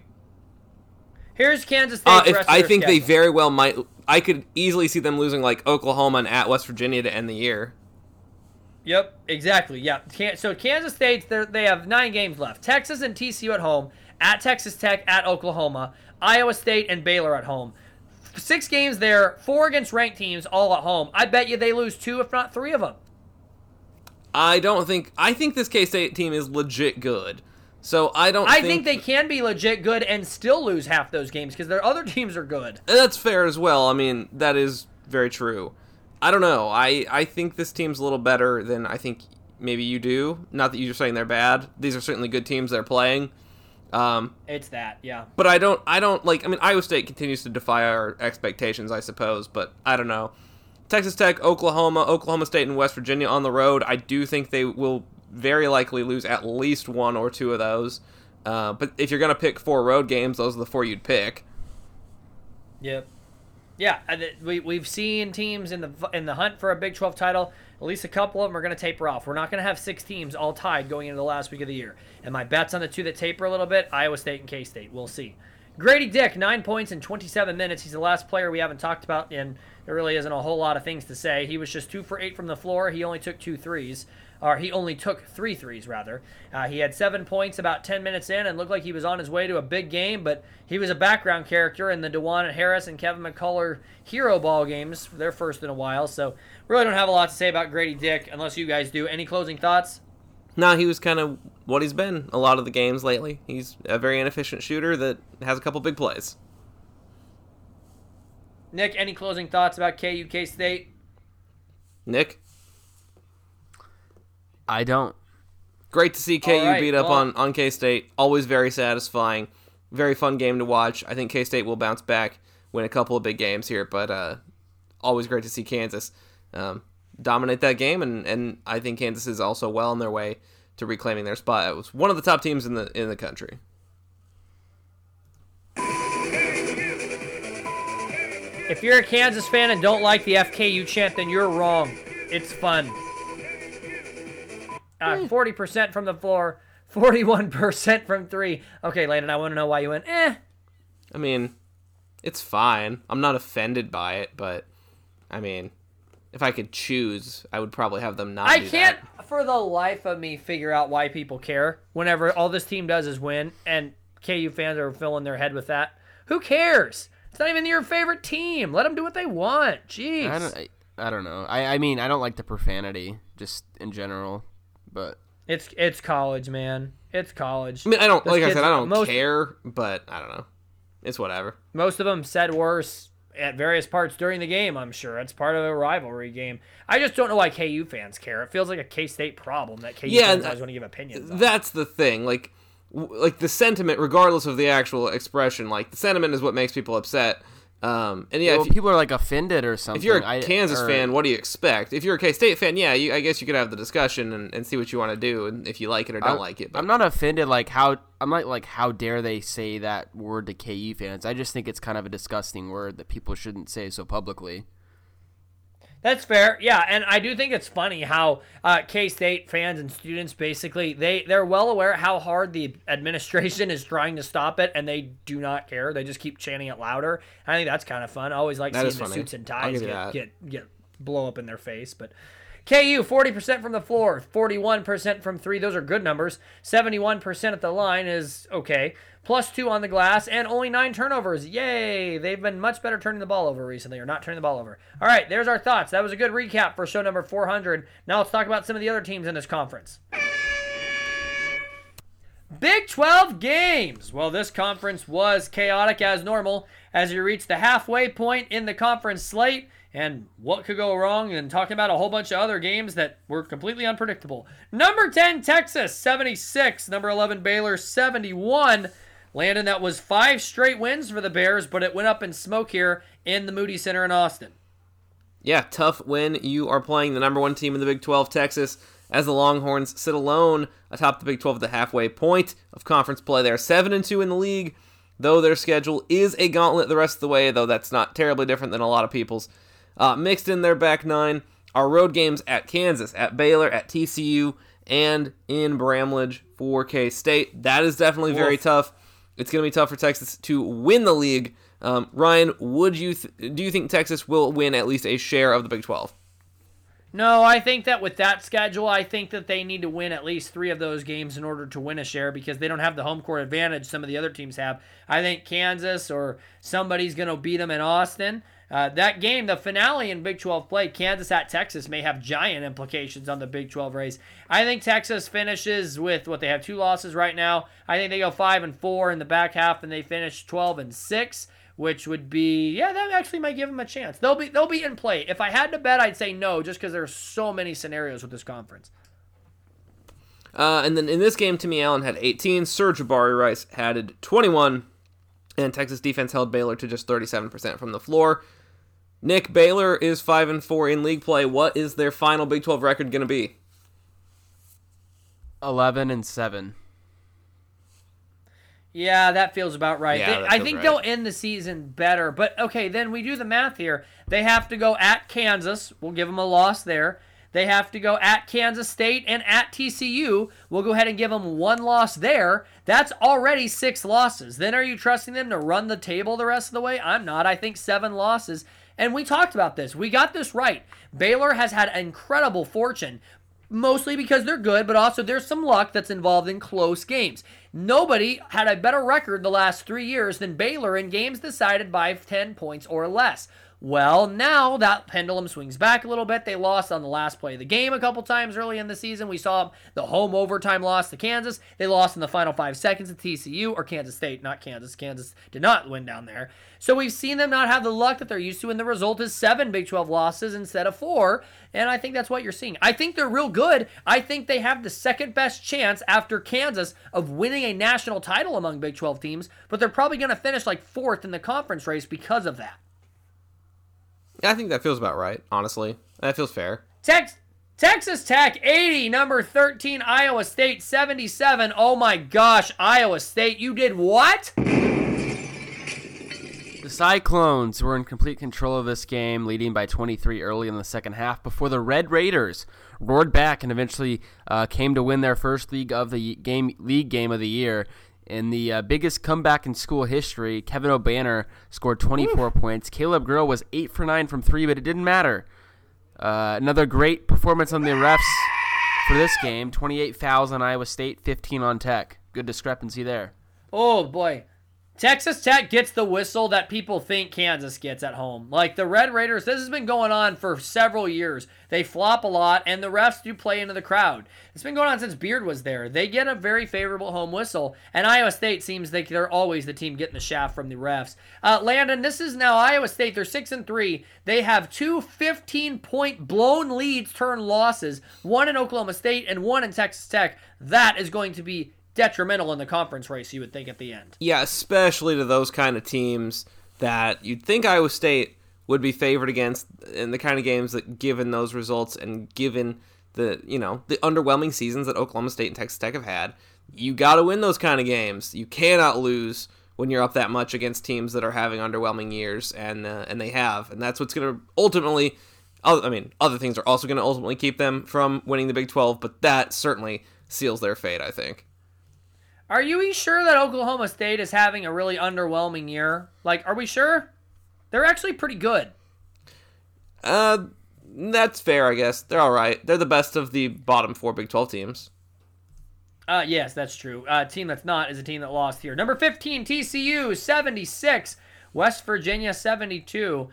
Here's Kansas State. Uh, if, I think they very well might. I could easily see them losing like Oklahoma and at West Virginia to end the year. Yep, exactly. Yeah. So Kansas State, they have nine games left. Texas and TCU at home, at Texas Tech, at Oklahoma, Iowa State and Baylor at home. Six games there, four against ranked teams, all at home. I bet you they lose two, if not three of them. I don't think. I think this K State team is legit good. So I don't. I think they can be legit good and still lose half those games because their other teams are good. And that's fair as well. I mean, that is very true. I don't know. I I think this team's a little better than I think maybe you do. Not that you're saying they're bad. These are certainly good teams they're playing. Um, It's that, yeah. but I don't I don't like I mean Iowa State continues to defy our expectations, I suppose, but I don't know. Texas Tech, Oklahoma, Oklahoma State and West Virginia on the road. I do think they will very likely lose at least one or two of those. Uh, but if you're going to pick four road games, those are the four you'd pick. Yep. Yeah, we we've seen teams in the in the hunt for a Big 12 title. At least a couple of them are going to taper off. We're not going to have six teams all tied going into the last week of the year. And my bets on the two that taper a little bit: Iowa State and K State. We'll see. Gradey Dick, nine points in 27 minutes. He's the last player we haven't talked about, and there really isn't a whole lot of things to say. He was just two for eight from the floor. He only took two threes, or he only took three threes rather. Uh, he had seven points about 10 minutes in, and looked like he was on his way to a big game. But he was a background character in the Dajuan Harris and Kevin McCullar hero ball games, their first in a while. So really don't have a lot to say about Gradey Dick, unless you guys do. Any closing thoughts? Nah, he was kind of what he's been a lot of the games lately. He's a very inefficient shooter that has a couple big plays. Nick, any closing thoughts about KU K State? Nick, I don't. great to see KU right, beat up well- on on K State. Always very satisfying. Very fun game to watch. I think K State will bounce back, win a couple of big games here, but uh, always great to see Kansas um, dominate that game, and, and I think Kansas is also well on their way to reclaiming their spot. It was one of the top teams in the in the country. If you're a Kansas fan and don't like the FKU chant, then you're wrong. It's fun. Uh, 40% from the floor, 41% from three. Okay, Landon, I want to know why you went, eh. I mean, it's fine. I'm not offended by it, but I mean, if I could choose, I would probably have them not. I can't, that. for the life of me, figure out why people care whenever all this team does is win, and KU fans are filling their head with that. Who cares? It's not even your favorite team. Let them do what they want. Jeez. I don't. I, I don't know. I, I mean, I don't like the profanity just in general, but It's it's college, man. It's college. I mean, I don't Those like I kids- said, I don't most- care, but I don't know. It's whatever. Most of them said worse at various parts during the game, I'm sure. It's part of a rivalry game. I just don't know why KU fans care. It feels like a K State problem that KU Yeah, fans always want to give opinions on. That's the thing. Like, w- like the sentiment, regardless of the actual expression, like the sentiment is what makes people upset. Um, and yeah, well, if, you, people are like offended or something. if you're a I- Kansas or- fan, what do you expect? If you're a K State fan, yeah, you, I guess you could have the discussion and, and see what you want to do, and if you like it or don't I'm- like it. But I'm not offended. Like how I'm not like how dare they say that word to KU fans? I just think it's kind of a disgusting word that people shouldn't say so publicly. That's fair. Yeah, and I do think it's funny how uh, K State fans and students basically they they're well aware how hard the administration is trying to stop it, and they do not care. They just keep chanting it louder. I think that's kind of fun. I always like That seeing the funny. suits and ties get, get get blow up in their face, but. KU 40% from the floor, 41% from three. Those are good numbers. 71% at the line is okay. Plus two on the glass and only nine turnovers. Yay! They've been much better turning the ball over recently, or not turning the ball over. All right, there's our thoughts. That was a good recap for show number 400. Now let's talk about some of the other teams in this conference. Big 12 games. Well, this conference was chaotic as normal as you reach the halfway point in the conference slate. And what could go wrong? And talking about a whole bunch of other games that were completely unpredictable. Number 10, Texas, 76. Number 11, Baylor, 71. Landon, that was five straight wins for the Bears, but it went up in smoke here in the Moody Center in Austin. Yeah, tough when you are playing the number one team in the Big 12, Texas, as the Longhorns sit alone atop the Big 12 at the halfway point of conference play. They are 7 and 2 in the league, though their schedule is a gauntlet the rest of the way, though that's not terribly different than a lot of people's. Uh, mixed in their back nine are road games at Kansas, at Baylor, at TCU, and in Bramlage for K State. That is definitely very tough. It's going to be tough for Texas to win the league. Um, Ryan, would you th- do you think Texas will win at least a share of the Big 12? No, I think that with that schedule, I think that they need to win at least three of those games in order to win a share because they don't have the home court advantage some of the other teams have. I think Kansas or somebody's going to beat them in Austin. Uh, that game, the finale in Big 12 play, Kansas at Texas, may have giant implications on the Big 12 race. I think Texas finishes with what they have two losses right now. I think they go five and four in the back half, and they finish 12 and six which would be yeah that actually might give them a chance they'll be they'll be in play if i had to bet i'd say no just because there's so many scenarios with this conference Uh, and then in this game, Timmy Allen had 18, Sir'Jabari Rice had 21, and Texas defense held Baylor to just 37% from the floor. Nick Baylor is 5 and 4 in league play. What is their final Big 12 record going to be? 11 and 7. Yeah, that feels about right. Yeah, They- that I think right. they'll end the season better. But okay, then we do the math here. They have to go at Kansas. We'll give them a loss there. They have to go at Kansas State and at TCU. We'll go ahead and give them one loss there. That's already six losses. Then are you trusting them to run the table the rest of the way? I'm not. I think seven losses. And we talked about this. We got this right. Baylor has had incredible fortune mostly because they're good, but also there's some luck that's involved in close games. Nobody had a better record the last three years than Baylor in games decided by 10 points or less. Well, now that pendulum swings back a little bit. They lost on the last play of the game a couple times early in the season. We saw the home overtime loss to Kansas. They lost in the final five seconds to TCU or Kansas State, not Kansas. Kansas did not win down there. So we've seen them not have the luck that they're used to, and the result is seven Big 12 losses instead of four. And I think that's what you're seeing. I think they're real good. I think they have the second best chance after Kansas of winning a national title among Big 12 teams, but they're probably going to finish like fourth in the conference race because of that. I think that feels about right, honestly. That feels fair. Tex- Texas Tech 80, number 13, Iowa State 77. Oh my gosh, Iowa State, you did what? The Cyclones were in complete control of this game, leading by 23 early in the second half before the Red Raiders roared back and eventually uh, came to win their first league of the game league game of the year. In the uh, biggest comeback in school history, Kevin Obanor scored 24 points. Caleb Grill was 8 for 9 from 3, but it didn't matter. Uh, another great performance on the refs for this game 28 fouls on Iowa State, 15 on Tech. Good discrepancy there. Oh boy. Texas Tech gets the whistle that people think Kansas gets at home. Like the Red Raiders, this has been going on for several years. They flop a lot, and the refs do play into the crowd. It's been going on since Beard was there. They get a very favorable home whistle, and Iowa State seems like they're always the team getting the shaft from the refs. Uh, Landon, this is now Iowa State. They're six and three. They have two 15-point blown leads turn losses, one in Oklahoma State and one in Texas Tech. That is going to be detrimental in the conference race, you would think, at the end. Yeah, especially to those kind of teams that you'd think Iowa State would be favored against in the kind of games that given those results and given the, you know, the underwhelming seasons that Oklahoma State and Texas Tech have had, you got to win those kind of games. You cannot lose when you're up that much against teams that are having underwhelming years and uh, and they have. And that's what's going to ultimately I mean, other things are also going to ultimately keep them from winning the Big 12, but that certainly seals their fate, I think. Are you sure that Oklahoma State is having a really underwhelming year? Like, are we sure? They're actually pretty good. Uh, That's fair, I guess. They're all right. They're the best of the bottom four Big 12 teams. Uh, yes, that's true. Uh, team that's not is a team that lost here. Number 15, TCU, 76. West Virginia, 72.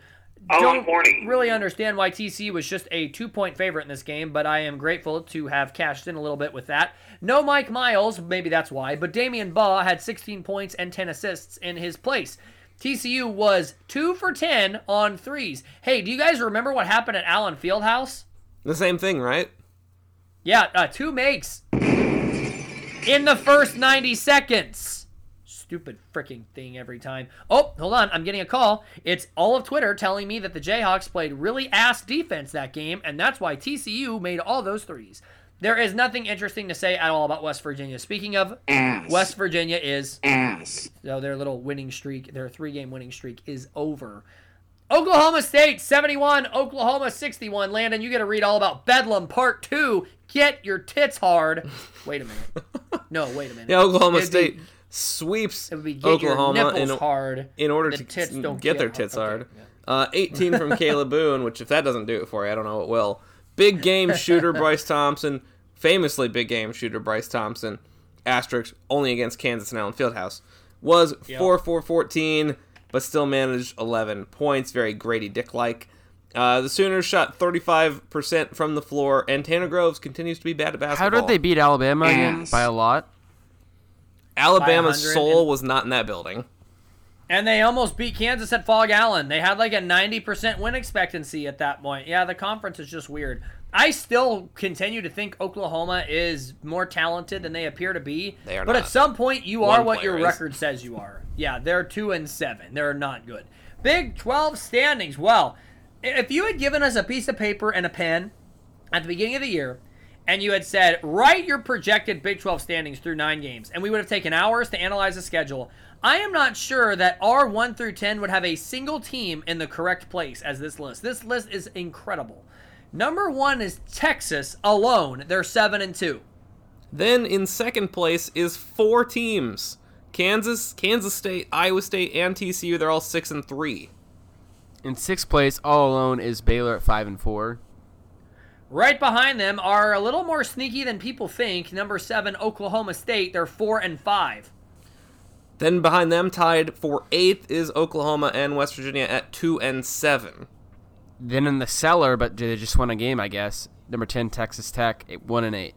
Oh, Don't horny. really understand why TCU was just a two point favorite in this game, but I am grateful to have cashed in a little bit with that. No Mike Miles, maybe that's why, but Damion Baugh had 16 points and 10 assists in his place. TCU was 2 for 10 on threes. Hey, do you guys remember what happened at Allen Fieldhouse? The same thing, right? Yeah, uh, two makes in the first 90 seconds. Stupid freaking thing every time. Oh, hold on. I'm getting a call. It's all of Twitter telling me that the Jayhawks played really ass defense that game, and that's why TCU made all those threes. There is nothing interesting to say at all about West Virginia. Speaking of, Ass. West Virginia is Ass. so their little winning streak, their three game winning streak is over. Oklahoma State 71, Oklahoma 61. Landon, you get to read all about Bedlam Part 2. Get your tits hard. Wait a minute. No, wait a minute. Yeah, Oklahoma It'd State sweeps It would be get Oklahoma your nipples in, hard. in order The to tits don't get get their hard. tits Okay, hard. yeah. Uh, 18 from Kalib Boone, which if that doesn't do it for you, I don't know what will. Big game shooter Bryce Thompson, famously big game shooter Bryce Thompson, asterisk only against Kansas and Allen Fieldhouse, was 4 4 14, but still managed 11 points. Very Gradey Dick like. Uh, the Sooners shot 35% from the floor, and Tanner Groves continues to be bad at basketball. How did they beat Alabama again? By a lot. Alabama's soul and- was not in that building. And they almost beat Kansas at Phog Allen. They had like a 90% win expectancy at that point. Yeah, the conference is just weird. I still continue to think Oklahoma is more talented than they appear to be. They are but not. at some point, you One are what your is. record says you are. Yeah, they're 2 and 7. They're not good. Big 12 standings. Well, if you had given us a piece of paper and a pen at the beginning of the year and you had said, write your projected Big 12 standings through nine games, and we would have taken hours to analyze the schedule, I am not sure that our 1 through 10 would have a single team in the correct place as this list. This list is incredible. Number one is Texas alone. They're 7 and 2. Then in second place is four teams. Kansas, Kansas State, Iowa State, and TCU. They're all six and three. In sixth place, all alone, is Baylor at five and four. Right behind them are a little more sneaky than people think. Number seven, Oklahoma State. They're 4 and 5. Then behind them, tied for eighth, is Oklahoma and West Virginia at two and seven. Then in the cellar, but they just won a game, I guess. Number ten, Texas Tech, eight- one and eight.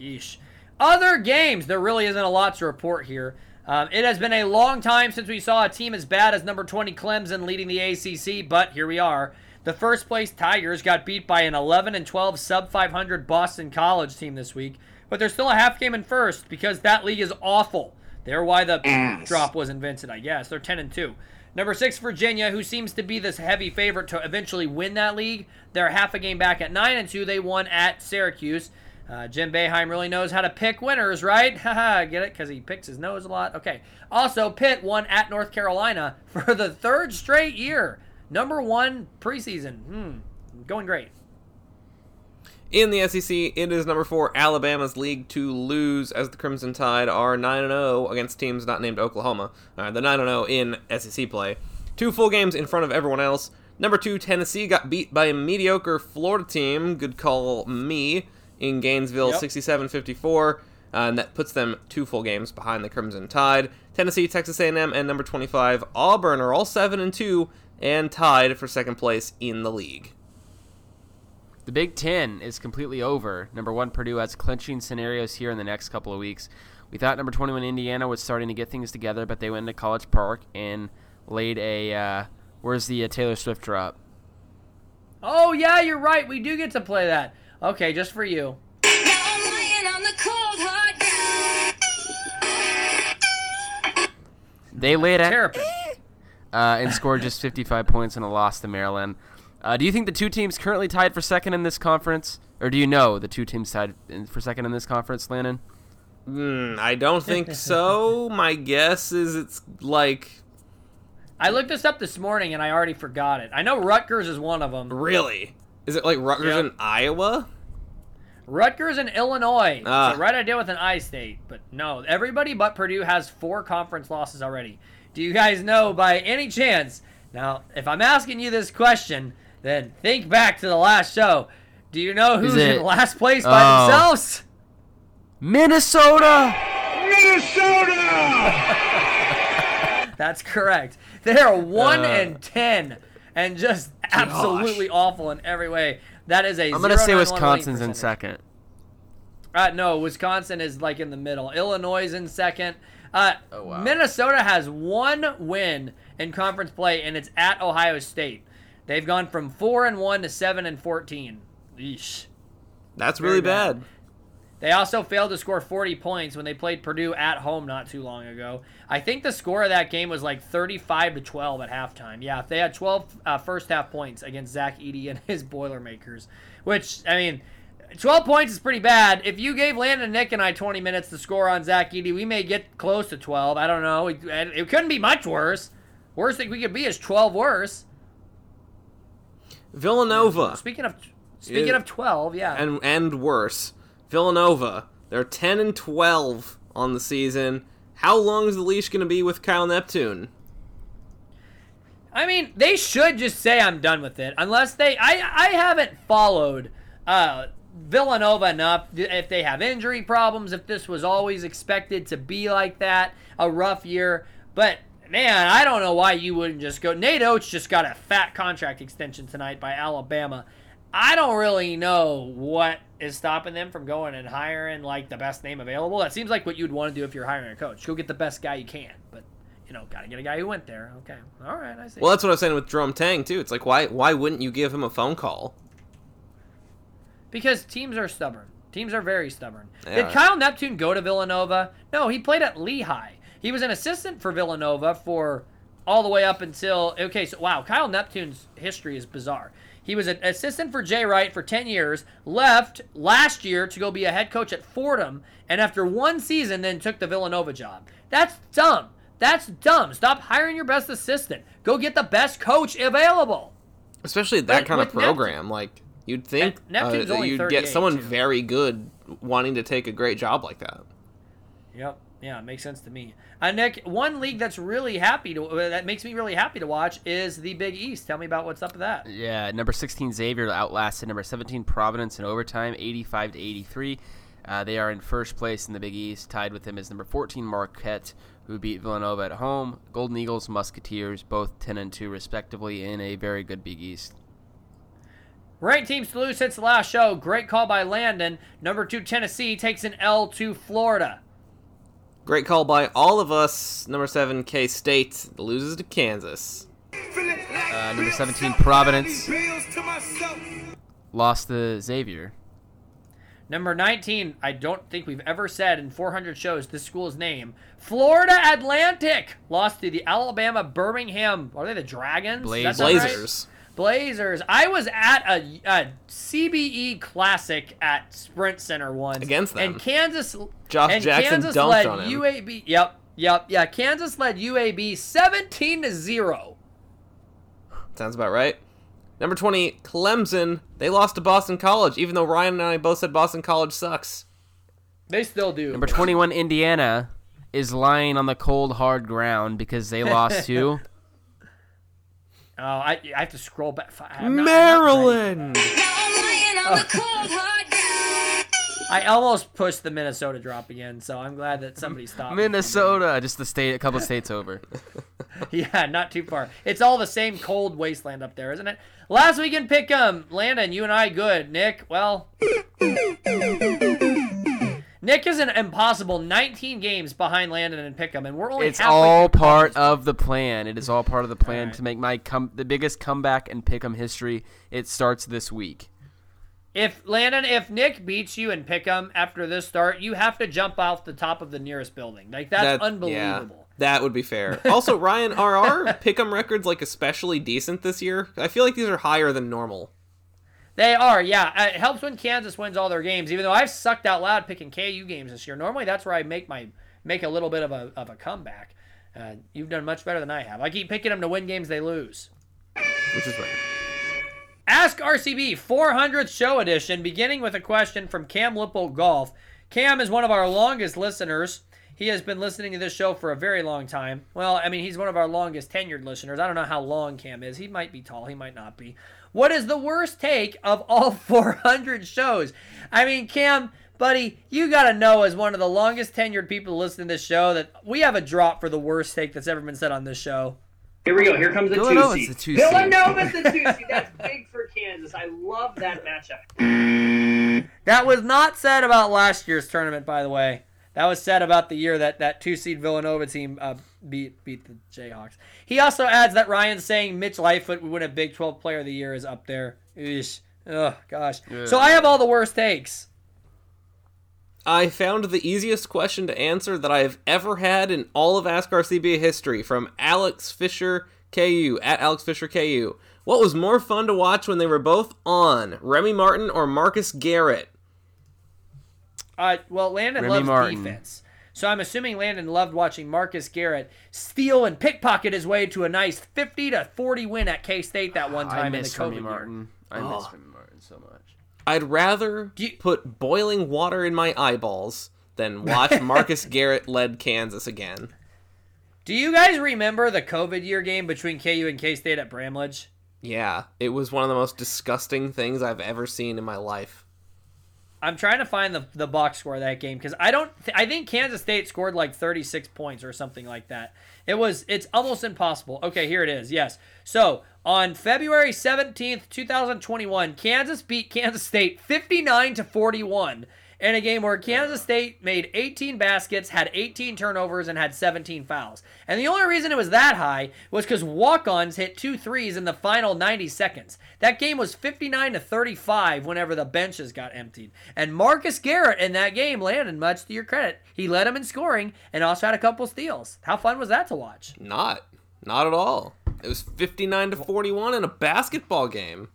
Yeesh. Other games, there really isn't a lot to report here. Um, it has been a long time since we saw a team as bad as number 20 Clemson leading the ACC, but here we are. The first place Tigers got beat by an 11 and 12 sub 500 Boston College team this week, but they're still a half game in first because that league is awful. They're why the Ass. drop was invented, I guess. They're 10 and 2. Number six, Virginia, who seems to be this heavy favorite to eventually win that league. They're half a game back at 9 and 2. They won at Syracuse. Uh, Jim Boeheim really knows how to pick winners, right? Haha, get it? Because he picks his nose a lot. Okay. Also, Pitt won at North Carolina for the third straight year. Number one preseason. Hmm. Going great. In the SEC, it is number four Alabama's league to lose as the Crimson Tide are 9 0 against teams not named Oklahoma. Uh, the 9 0 in SEC play. Two full games in front of everyone else. Number two, Tennessee got beat by a mediocre Florida team. Good call, me, in Gainesville, Yep. 67 54. And that puts them two full games behind the Crimson Tide. Tennessee, Texas A&M, and number 25 Auburn are all 7 and 2 and tied for second place in the league. The Big Ten is completely over. Number one, Purdue has clinching scenarios here in the next couple of weeks. We thought number 21, Indiana, was starting to get things together, but they went to College Park and laid a. Uh, where's the uh, Taylor Swift drop? Oh, yeah, you're right. We do get to play that. Okay, just for you. They laid it Terrapin. Uh, and scored just 55 points in a loss to Maryland. Uh, do you think the two teams currently tied for second in this conference, or do you know the two teams tied in, for second in this conference, Landon? Hmm, I don't think so. My guess is it's like I looked this up this morning and I already forgot it. I know Rutgers is one of them. really. Is it like Rutgers Yep. and Iowa? Rutgers in Illinois. Ah. So right idea with an I state, but no, everybody but Purdue has four conference losses already. Do you guys know by any chance? Now, if I'm asking you this question, then think back to the last show. Do you know who's it- in last place by Oh. themselves? Minnesota. Minnesota! That's correct. They are one Uh, and ten, and just absolutely awful in every way. That is a. I'm gonna say Wisconsin's in second. Uh, no, Wisconsin is like in the middle. Illinois is in second. Uh, Oh, wow. Minnesota has one win in conference play, and it's at Ohio State. They've gone from four and one to seven and fourteen. Yeesh. That's Very really bad. bad. They also failed to score 40 points when they played Purdue at home not too long ago. I think the score of that game was like 35 to 12 at halftime. Yeah, they had 12 uh, first half points against Zach Edey and his Boilermakers, which I mean, 12 points is pretty bad. If you gave Landon, Nick, and I 20 minutes to score on Zach Edey, we may get close to 12. I don't know. It, it couldn't be much worse. Worst thing we could be is 12 worse. Villanova Speaking of speaking Yeah. of 12, yeah. and and worse. Villanova. They're 10 and 12 on the season. How long is the leash going to be with Kyle Neptune? I mean, they should just say I'm done with it, unless they. I I haven't followed uh, Villanova enough. If they have injury problems, if this was always expected to be like that, a rough year. But man, I don't know why you wouldn't just go. Nate Oats just got a fat contract extension tonight by Alabama. I don't really know what is stopping them from going and hiring like the best name available. That seems like what you'd want to do if you're hiring a coach. Go get the best guy you can, but you know, got to get a guy who went there. Okay, all right, I see. Well, that's what I was saying with Drum Tang too. It's like why why wouldn't you give him a phone call? Because teams are stubborn. Teams are very stubborn. They Did. Kyle Neptune go to Villanova? No, he played at Lehigh. He was an assistant for Villanova for all the way up until okay. So wow, Kyle Neptune's history is bizarre. He was an assistant for Jay Wright for 10 years, left last year to go be a head coach at Fordham, and after one season then took the Villanova job. That's dumb. That's dumb. Stop hiring your best assistant. Go get the best coach available. Especially that But kind of with Neptune- program. Like you'd think And Neptune's uh, only you'd get someone too. very good wanting to take a great job like that. Yep. Yeah, it makes sense to me. Uh, Nick, one league that's really happy to uh, that makes me really happy to watch is the Big East. Tell me about what's up with that. Yeah, number 16 Xavier outlasted number 17 Providence in overtime, 85 to 83. Uh, they are in first place in the Big East. Tied with them is number 14 Marquette, who beat Villanova at home. Golden Eagles, Musketeers, both 10 and 2 respectively, in a very good Big East. Ranked teams to lose since the last show. Great call by Landon. Number two Tennessee takes an L to Florida. Great call by all of us. Number seven K State loses to Kansas. Uh, number 17 Providence lost to Xavier. Number 19, I don't think we've ever said in 400 shows this school's name. Florida Atlantic lost to the Alabama Birmingham. Are they the Dragons? Does that sound right? Blazers. Blazers. I was at a, a CBE Classic at Sprint Center once Against them. and Kansas. Josh and Jackson Kansas dunked led on him. UAB. Yep, yep, yeah. Kansas led UAB 17 to zero. Sounds about right. Number 20, Clemson. They lost to Boston College, even though Ryan and I both said Boston College sucks. They still do. Number 21 Indiana is lying on the cold, hard ground because they lost to. Oh, I, I have to scroll back. I'm not- I'm not. Maryland! I almost pushed the Minnesota drop again, so I'm glad that somebody stopped. me. Minnesota, just the state, a couple states over. Yeah, not too far. It's all the same cold wasteland up there, isn't it? Last week in Pick'em, Landon, you and I good. Nick, well. Nick is an impossible 19 games behind Landon and Pick'em, and we're only It's all part Pick'em's. of the plan. It is all part of the plan Alright. to make my com- the biggest comeback in Pick'em history. It starts this week. If Landon, if Nick beats you in Pick'em after this start, you have to jump off the top of the nearest building. Like that's That- unbelievable. Yeah, that would be fair. Also, Ryan, are our pick'em records like especially decent this year? I feel like these are higher than normal. They are, yeah. Uh, It helps when Kansas wins all their games. Even though I've sucked out loud picking KU games this year. Normally, that's where I make my make a little bit of a of a comeback. Uh, you've done much better than I have. I keep picking them to win games they lose. Which is right. Ask RCB 400th show edition, beginning with a question from Cam Lipple Golf. Cam is one of our longest listeners. He has been listening to this show for a very long time. Well, I mean, he's one of our longest tenured listeners. I don't know how long Cam is. He might be tall, he might not be. What is the worst take of all 400 shows? I mean, Cam, buddy, you got to know as one of the longest tenured people to listen to this show that we have a drop for the worst take that's ever been said on this show. Here we go. Here comes the two Villanova's seed. the two seed. Villanova's the two seed. That's big for Kansas. I love that matchup. That was not said about last year's tournament, by the way. That was said about the year that that two seed Villanova team uh, beat beat the Jayhawks. He also adds that Ryan saying Mitch Lightfoot would win a Big 12 Player of the Year is up there. Eesh. Oh gosh. So I have all the worst takes. I found the easiest question to answer that I have ever had in all of Ask RCB history from Alex Fisher KU at Alex Fisher KU. What was more fun to watch when they were both on, Remy Martin or Marcus Garrett? Uh, well, Landon Remy loves Martin. defense. So I'm assuming Landon loved watching Marcus Garrett steal and pickpocket his way to a nice 50 to 40 win at K State that one time in the miss COVID Remy year. Martin. I miss Remy Martin so much. I'd rather you- put boiling water in my eyeballs than watch Marcus Garrett led Kansas again. Do you guys remember the COVID year game between KU and K State at Bramlage? Yeah, it was one of the most disgusting things I've ever seen in my life. I'm trying to find the the box score of that game because I don't. Th- I think Kansas State scored like 36 points or something like that. It was. It's almost impossible. Okay, here it is. Yes. So on February 17th, 2021, Kansas beat Kansas State 59 to 41 in a game where Kansas State made 18 baskets, had 18 turnovers, and had 17 fouls. And the only reason it was that high was because walk-ons hit two threes in the final 90 seconds. That game was 59 to 35 whenever the benches got emptied. And Marcus Garrett in that game landed much to your credit. He led him in scoring and also had a couple steals. How fun was that to watch? Not. Not at all. It was 59 to 41 in a basketball game.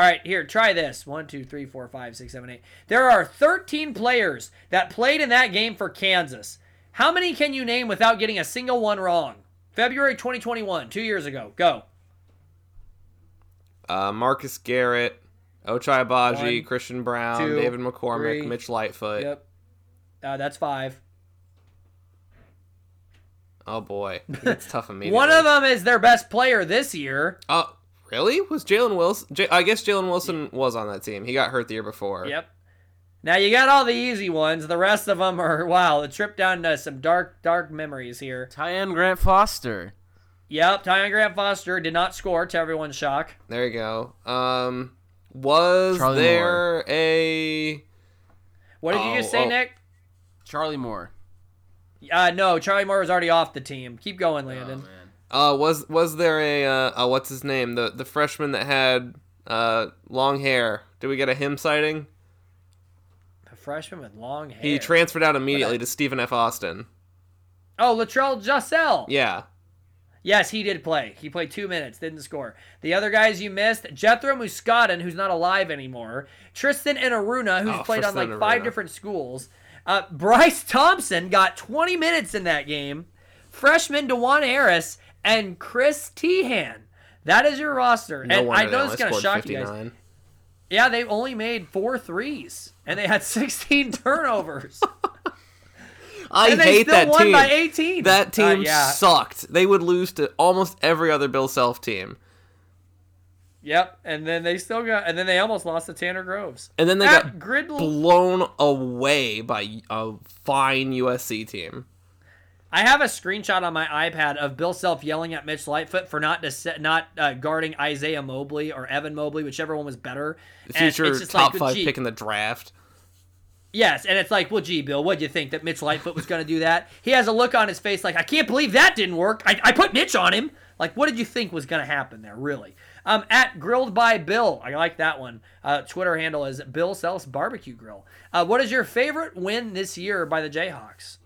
All right, here, try this. One, two, three, four, five, six, seven, eight. There are 13 players that played in that game for Kansas. How many can you name without getting a single one wrong? February 2021, two years ago. Go. Uh, Marcus Garrett, Ochai Agbaji, One, Christian Braun, two, David McCormick, three. Mitch Lightfoot. Yep. Uh, that's five. Oh boy, it's tough immediately. One of them is their best player this year. Oh, really? Was Jalen Wilson? J- I guess Jalen Wilson was on that team. He got hurt the year before. Yep. Now you got all the easy ones. The rest of them are wow. A trip down to some dark, dark memories here. Tyon Grant Foster. Yep. Tyon Grant Foster did not score to everyone's shock. There you go. Um, was Charlie there a? What did you Oh, just say, oh. Nick? Charlie Moore. Uh, no, Charlie Moore was already off the team. Keep going, Landon. Uh, was was there a? Uh, uh, what's his name? The the freshman that had uh long hair. Did we get a him sighting? a freshman with long hair. He transferred out immediately to Stephen F. Austin. oh, Latrell Jossell. Yeah. Yes, he did play. He played two minutes, didn't score. The other guys you missed, Gethro Muscadin, who's not alive anymore, Tristan Enaruna, who's Oh, played on Tristan like and five Aruna. different schools. Uh, Bryce Thompson got 20 minutes in that game. Freshman Dajuan Harris and Chris Teahan. That is your roster. No and I know is going to shock you guys. 59. Yeah, they only made four threes, and they had 16 turnovers. I and they hate still that won team. by 18. That Uh, team yeah. sucked. They would lose to almost every other Bill Self team. Yep, and then they still got, and then they almost lost to Tanner Groves. And then they At got Gridle, blown away by a fine USC team. I have a screenshot on my iPad of Bill Self yelling at Mitch Lightfoot for not not uh, guarding Isaiah Mobley or Evan Mobley, whichever one was better. The future it's just top like, five gee- pick in the draft. Yes, and it's like, well, gee, Bill, what'd you think that Mitch Lightfoot was going to do that? He has a look on his face like, I can't believe that didn't work. I, I put Mitch on him. Like, what did you think was going to happen there, really? Um, at Grilled by Bill, I like that one. Uh, Twitter handle is Bill Sells Barbecue Grill. Uh, what is your favorite win this year by the Jayhawks?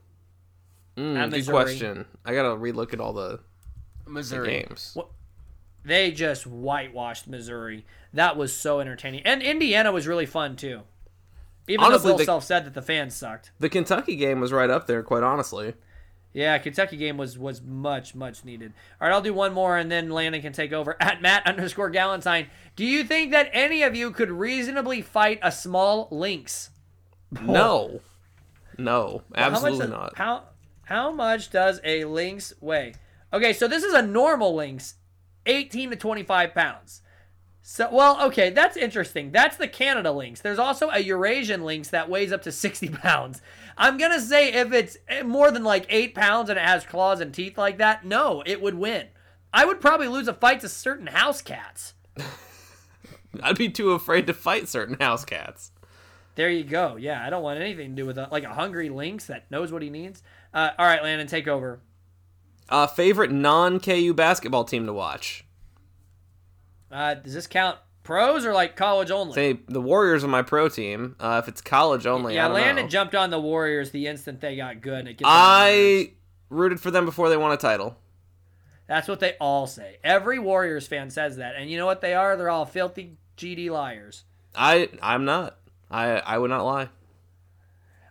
Mm, good question. I gotta relook at all the, the Missouri. games. They just whitewashed Missouri. That was so entertaining, and Indiana was really fun too. Even Honestly, though Bill the- Self said that the fans sucked. The Kentucky game was right up there, quite honestly. Yeah, Kentucky game was was much much needed. All right, I'll do one more, and then Landon can take over. At Matt underscore Galentine, do you think that any of you could reasonably fight a small lynx? No. No, How much absolutely not. How how much does a lynx weigh? Okay, so this is a normal lynx, 18 to 25 pounds. So well, okay, that's interesting. That's the Canada lynx. There's also a Eurasian lynx that weighs up to 60 pounds. I'm gonna say if it's eh, more than like eight pounds and it has claws and teeth like that, no, it would win. I would probably lose a fight to certain house cats. I'd be too afraid to fight certain house cats. There you go. Yeah, I don't want anything to do with a, like a hungry lynx that knows what he needs. Uh, all right, Landon, take over. Uh, favorite non KU basketball team to watch? Uh, does this count pros or like college only? Say the Warriors are my pro team. Uh, if it's college only, yeah, Landon know. jumped on the Warriors the instant they got good. And it gets on my nerves. I rooted for them before they won a title. That's what they all say. Every Warriors fan says that, and you know what they are? They're all filthy GD liars. I I'm not. I I would not lie.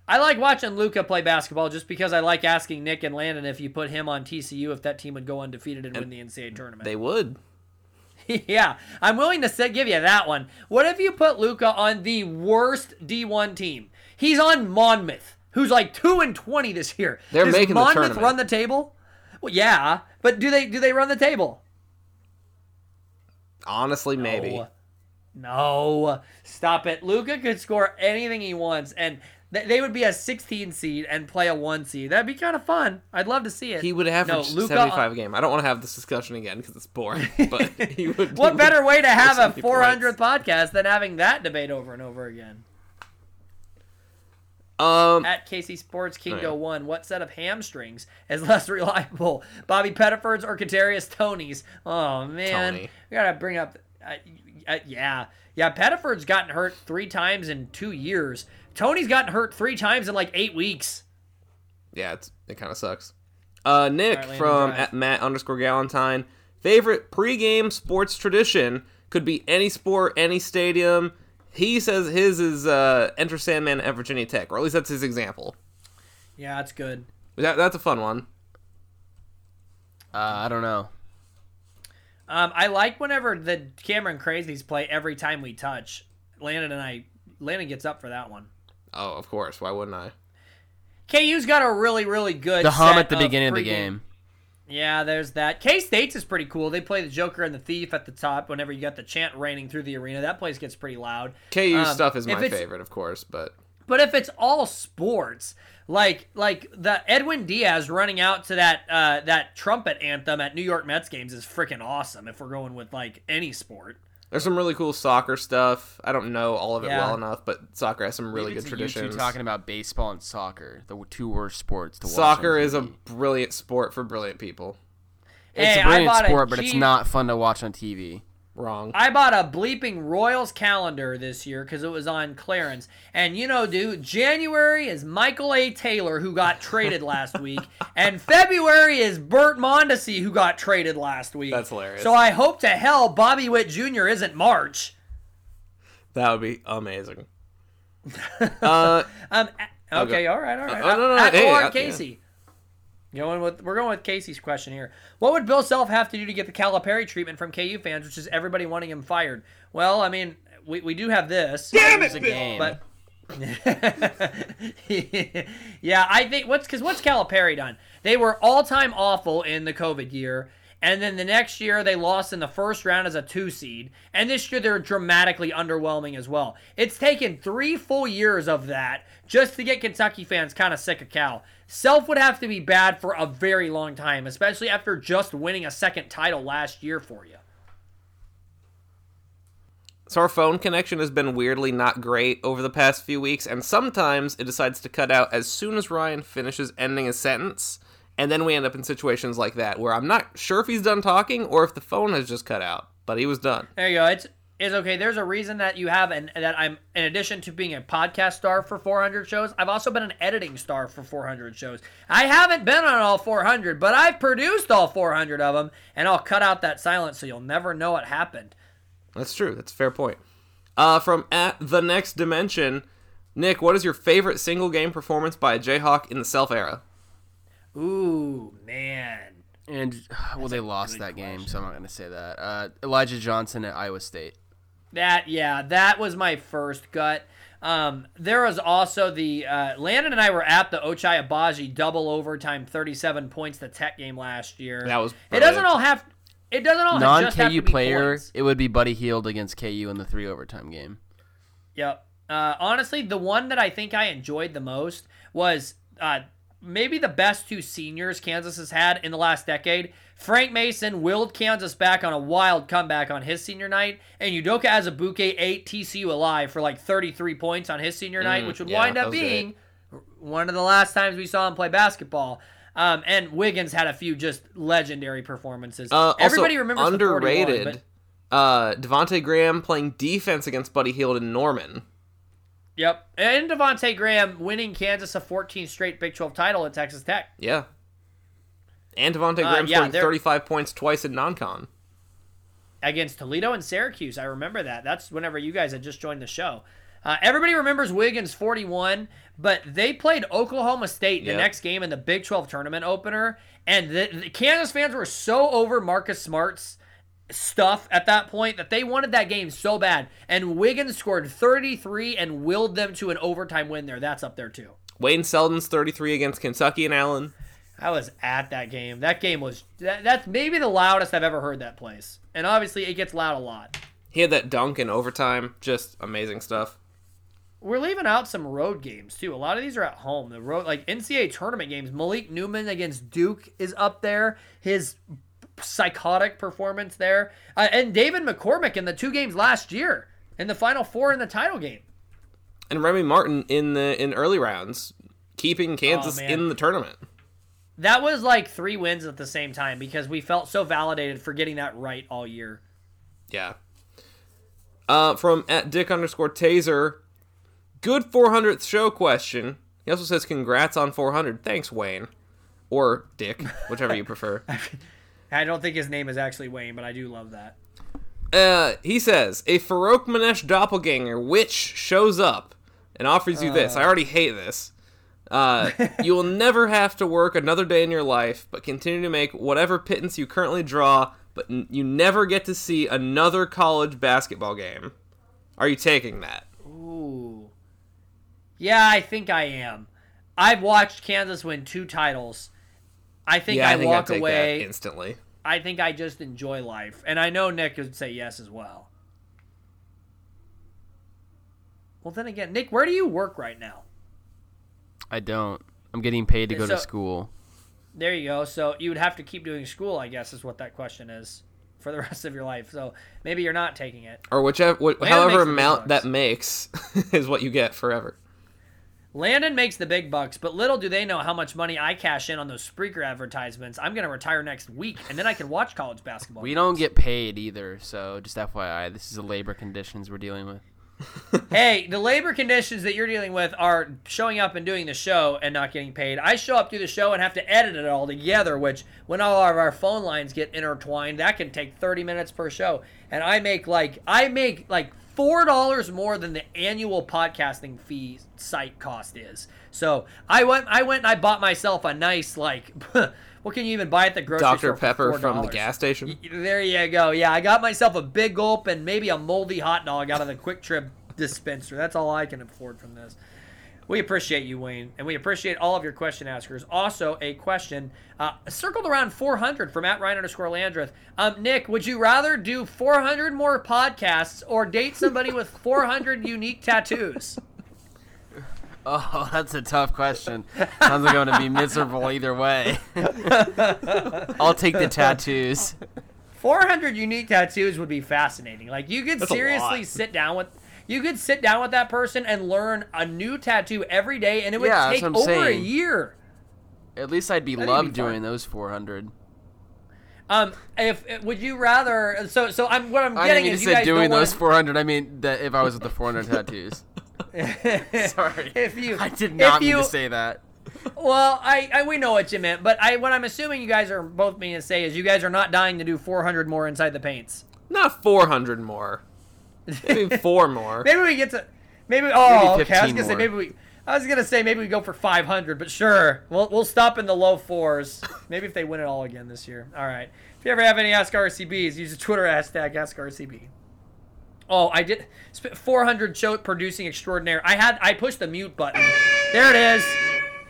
I like watching Luka play basketball just because I like asking Nick and Landon if you put him on TCU if that team would go undefeated and, win the NCAA tournament. They would. yeah, I'm willing to sit, give you that one. What if you put Luka on the worst D1 team? He's on Monmouth, who's like two and twenty this year. They're Does making the Monmouth tournament. run the table? Well, yeah, but do they do they run the table? Honestly, maybe. No. No, stop it. Luka could score anything he wants, and they would be a 16 seed and play a one seed. That'd be kind of fun. I'd love to see it. He would average no, Luka, 75 a game. I don't want to have this discussion again because it's boring. But he would. What better way to have a 70 400th podcast than having that debate over and over again? Um, At Casey Sports King Oh, yeah. One, what set of hamstrings is less reliable, Bobby Pettiford's or Kadarius Toney's? Oh man, Tony. we gotta bring up. Uh, uh, yeah, yeah. Pettiford's gotten hurt three times in two years. Toney's gotten hurt three times in like eight weeks. yeah, it's, it kind of sucks. Uh, Nick Alright, from at Matt underscore Galentine. Favorite pregame sports tradition could be any sport, any stadium. He says his is uh, Enter Sandman at Virginia Tech, or at least that's his example. Yeah, that's good. That, that's a fun one. Uh, I don't know. Um, I like whenever the Cameron Crazies play every time we touch. Landon and I, Landon gets up for that one. Oh, of course. Why wouldn't I? KU's got a really, really good The hum set at the beginning of the game. Yeah, there's that. K State's is pretty cool. They play the Joker and the Thief at the top whenever you got the chant raining through the arena. That place gets pretty loud. KU Um, stuff is my favorite, of course, but But if it's all sports, like like the Edwin Diaz running out to that uh, that trumpet anthem at New York Mets games is freaking awesome. If we're going with like any sport, there's some really cool soccer stuff. I don't know all of it Yeah. well enough, but soccer has some really Leave good traditions. you two talking about baseball and soccer, the two worst sports to watch. Soccer is a brilliant sport for brilliant people. It's Hey, a I brilliant bought a sport, but G- it's not fun to watch on TV. Wrong. I bought a bleeping Royals calendar this year because it was on clearance. And you know, dude, January is Michael A. Taylor who got traded last week, and February is Burt Mondesi who got traded last week. That's hilarious. So I hope to hell Bobby Witt Jr. isn't March. That would be amazing. uh, Um. Okay. All right. All right. Uh, no, no, no, At hey, uh, Casey. Going with we're going with Casey's question here. What would Bill Self have to do to get the Calipari treatment from KU fans, which is everybody wanting him fired? Well, I mean, we, we do have this. Damn Lose it, a Bill! game. But yeah, I think what's because what's Calipari done? They were all time awful in the COVID year, and then the next year they lost in the first round as a two seed, and this year they're dramatically underwhelming as well. It's taken three full years of that just to get Kentucky fans kind of sick of Cal. Self would have to be bad for a very long time, especially after just winning a second title last year for you. so our phone connection has been weirdly not great over the past few weeks, and sometimes it decides to cut out as soon as Ryan finishes ending a sentence, and then we end up in situations like that where I'm not sure if he's done talking or if the phone has just cut out, but he was done. There you go. It's it's okay. There's a reason that you have and that I'm in addition to being a podcast star for 400 shows, I've also been an editing star for 400 shows. I haven't been on all 400, but I've produced all 400 of them, and I'll cut out that silence so you'll never know what happened. That's true. That's a fair point. Uh, from at the next dimension, Nick, what is your favorite single game performance by a Jayhawk in the self era? Ooh man, And well, they lost that game, so I'm not going to say that. Uh, Elijah Johnson at Iowa State. That yeah, that was my first gut. Um, there was also the uh, Landon and I were at the Ochai Agbaji double overtime, thirty-seven points the Tech game last year. That was It doesn't all have. It doesn't all Non just have to KU player, points. it would be Buddy Hield against KU in the three overtime game. Yep. Uh, honestly, the one that I think I enjoyed the most was uh, maybe the best two seniors Kansas has had in the last decade. Frank Mason willed Kansas back on a wild comeback on his senior night, and Udoka Azubuike ate TCU alive for like 33 points on his senior night, which would yeah, wind up being one of the last times we saw him play basketball. Um, and Wiggins had a few just legendary performances. Uh, Everybody remembers the 41, underrated. but- uh, Devonte Graham playing defense against Buddy Hield in Norman. Yep. And Devonte Graham winning Kansas a 14 straight Big 12 title at Texas Tech. Yeah. And Devonte Uh, Graham yeah, scoring they're- 35 points twice in non-con. against Toledo and Syracuse. I remember that. That's whenever you guys had just joined the show. Uh, everybody remembers Wiggins 41, but they played Oklahoma State the Yep. next game in the Big 12 tournament opener, and the, the Kansas fans were so over Marcus Smart's stuff at that point that they wanted that game so bad. And Wiggins scored 33 and willed them to an overtime win there. That's up there too. Wayne Selden's 33 against Kentucky and Allen. I was at that game. That game was that, that's maybe the loudest I've ever heard that place. And obviously it gets loud a lot. He had that dunk in overtime. Just amazing stuff. We're leaving out some road games too. A lot of these are at home. The road like NCAA tournament games. Malik Newman against Duke is up there. His psychotic performance there, uh, and David McCormack in the two games last year in the Final Four in the title game. And Remy Martin in the in early rounds, keeping Kansas man. in the tournament. That was like three wins at the same time because we felt so validated for getting that right all year. Yeah. Uh, from at Dick underscore Taser, good 400th show question. He also says, "Congrats on 400." Thanks, Wayne, or Dick, whichever you prefer. I don't think his name is actually Wayne, but I do love that. Uh, he says a Farouk Manesh doppelganger witch shows up and offers you this. I already hate this. Uh, you will never have to work another day in your life, but continue to make whatever pittance you currently draw. But n- you never get to see another college basketball game. Are you taking that? Ooh. Yeah, I think I am. I've watched Kansas win two titles. I think yeah, I, I think walk away. instantly. I think I just enjoy life. And I know Nick would say yes as well. Well, then again, Nick, where do you work right now? I don't. I'm getting paid to go to school. There you go. So you would have to keep doing school, I guess, is what that question is for the rest of your life. So maybe you're not taking it. Or whichever, wh- however makes the big amount that makes is what you get forever. Landon makes the big bucks, but little do they know how much money I cash in on those Spreaker advertisements. I'm going to retire next week, and then I can watch college basketball. We don't get paid either, so just FYI, this is the labor conditions we're dealing with. hey, the labor conditions that you're dealing with are showing up and doing the show and not getting paid. I show up, to the show, and have to edit it all together, which when all of our phone lines get intertwined, that can take 30 minutes per show. And I make like I make like four dollars more than the annual podcasting fee site cost is. So I went I went and I bought myself a nice like what can you even buy at the grocery store? Dr. Pepper from the gas station. There you go. Yeah, I got myself a big gulp and maybe a moldy hot dog out of the QuikTrip dispenser. That's all I can afford from this. We appreciate you, Wayne, and we appreciate all of your question askers. Also, a question uh, circled around 400 from at Ryan underscore Landreth. Um, Nick, would you rather do 400 more podcasts or date somebody with 400 unique tattoos? Oh, that's a tough question. Sounds like I'm going to be miserable either way. I'll take the tattoos. 400 unique tattoos would be fascinating. Like you could That's seriously sit down with you could sit down with that person and learn a new tattoo every day and it would Yeah, that's take over saying. a year. At least I'd be That'd loved fun. doing those 400. Um if would you rather so so I'm what I'm I getting didn't is mean you to guys say doing those 400. I mean that if I was with the 400 tattoos. Sorry. if you I did not mean you, to say that. Well, I, I we know what you meant, but I what I'm assuming you guys are both meaning to say is you guys are not dying to do 400 more inside the paints. Not 400 more. Maybe four more. Maybe we get to maybe oh Maybe okay. I was gonna say maybe we I was gonna say maybe we go for 500, but sure we'll we'll stop in the low fours. Maybe if they win it all again this year. All right. If you ever have any Ask RCBs, use the Twitter hashtag Ask RCB. Oh, I did. sp- 400 show producing extraordinaire. I had. I pushed the mute button. There it is.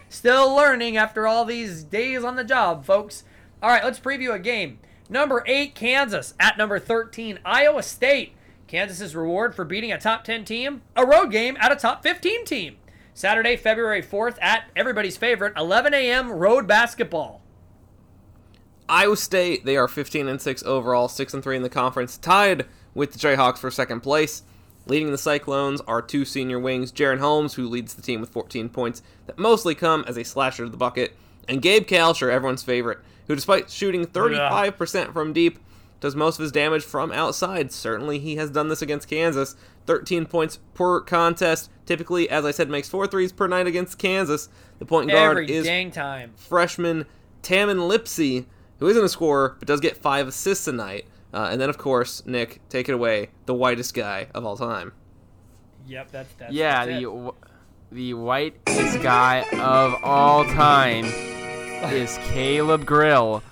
Still learning after all these days on the job, folks. All right, let's preview a game. Number eight, Kansas at number 13, Iowa State. Kansas's reward for beating a top 10 team, a road game at a top 15 team. Saturday, February 4th at everybody's favorite 11 a.m. road basketball. Iowa State, they are 15 and 6 overall, 6 and 3 in the conference, tied with the Jayhawks for second place. Leading the Cyclones are two senior wings, Jaren Holmes, who leads the team with 14 points that mostly come as a slasher to the bucket, and Gabe Kalscheur, everyone's favorite, who despite shooting 35% from deep, does most of his damage from outside. Certainly he has done this against Kansas. 13 points per contest. Typically, as I said, makes four threes per night against Kansas. The point guard Every is dang time. freshman Tamin Lipsey, who isn't a scorer but does get five assists a night. Uh, and then, of course, Nick, take it away, the whitest guy of all time. Yep, that's that's Yeah, that's the it. w- the whitest guy of all time is Caleb Grill.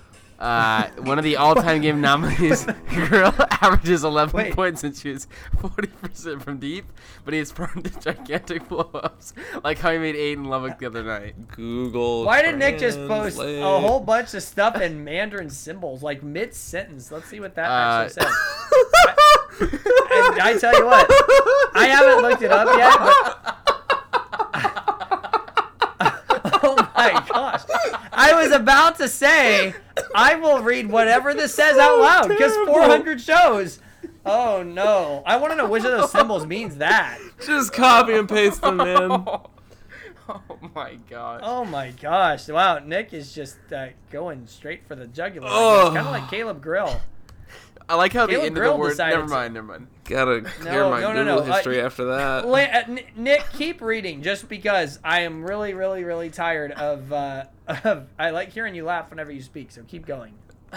Uh, one of the all-time game nominees. Grill averages 11 Wait. points and shoots 40% from deep, but he is prone to gigantic blow-ups, like how he made eight in Lubbock the other night. Google. Why did Nick just post a whole bunch of stuff in Mandarin symbols, like mid sentence? Let's see what that Uh, actually says. I, I tell you what, I haven't looked it up yet, but. oh my gosh. I was about to say, I will read whatever this says out loud, because 400 shows. Oh no. I want to know which of those symbols means that. Just copy and paste them in. Oh my god. Oh my gosh! Wow, Nick is just uh, going straight for the jugular. Oh. Kind of like Caleb Grill. I like how the Caleb end of the word. Never mind. Never mind. Gotta clear No, my no, no, Google no, uh, history after that. Uh, Nick, keep reading, just because I am really, really, really tired of. Uh, of I like hearing you laugh whenever you speak, so keep going.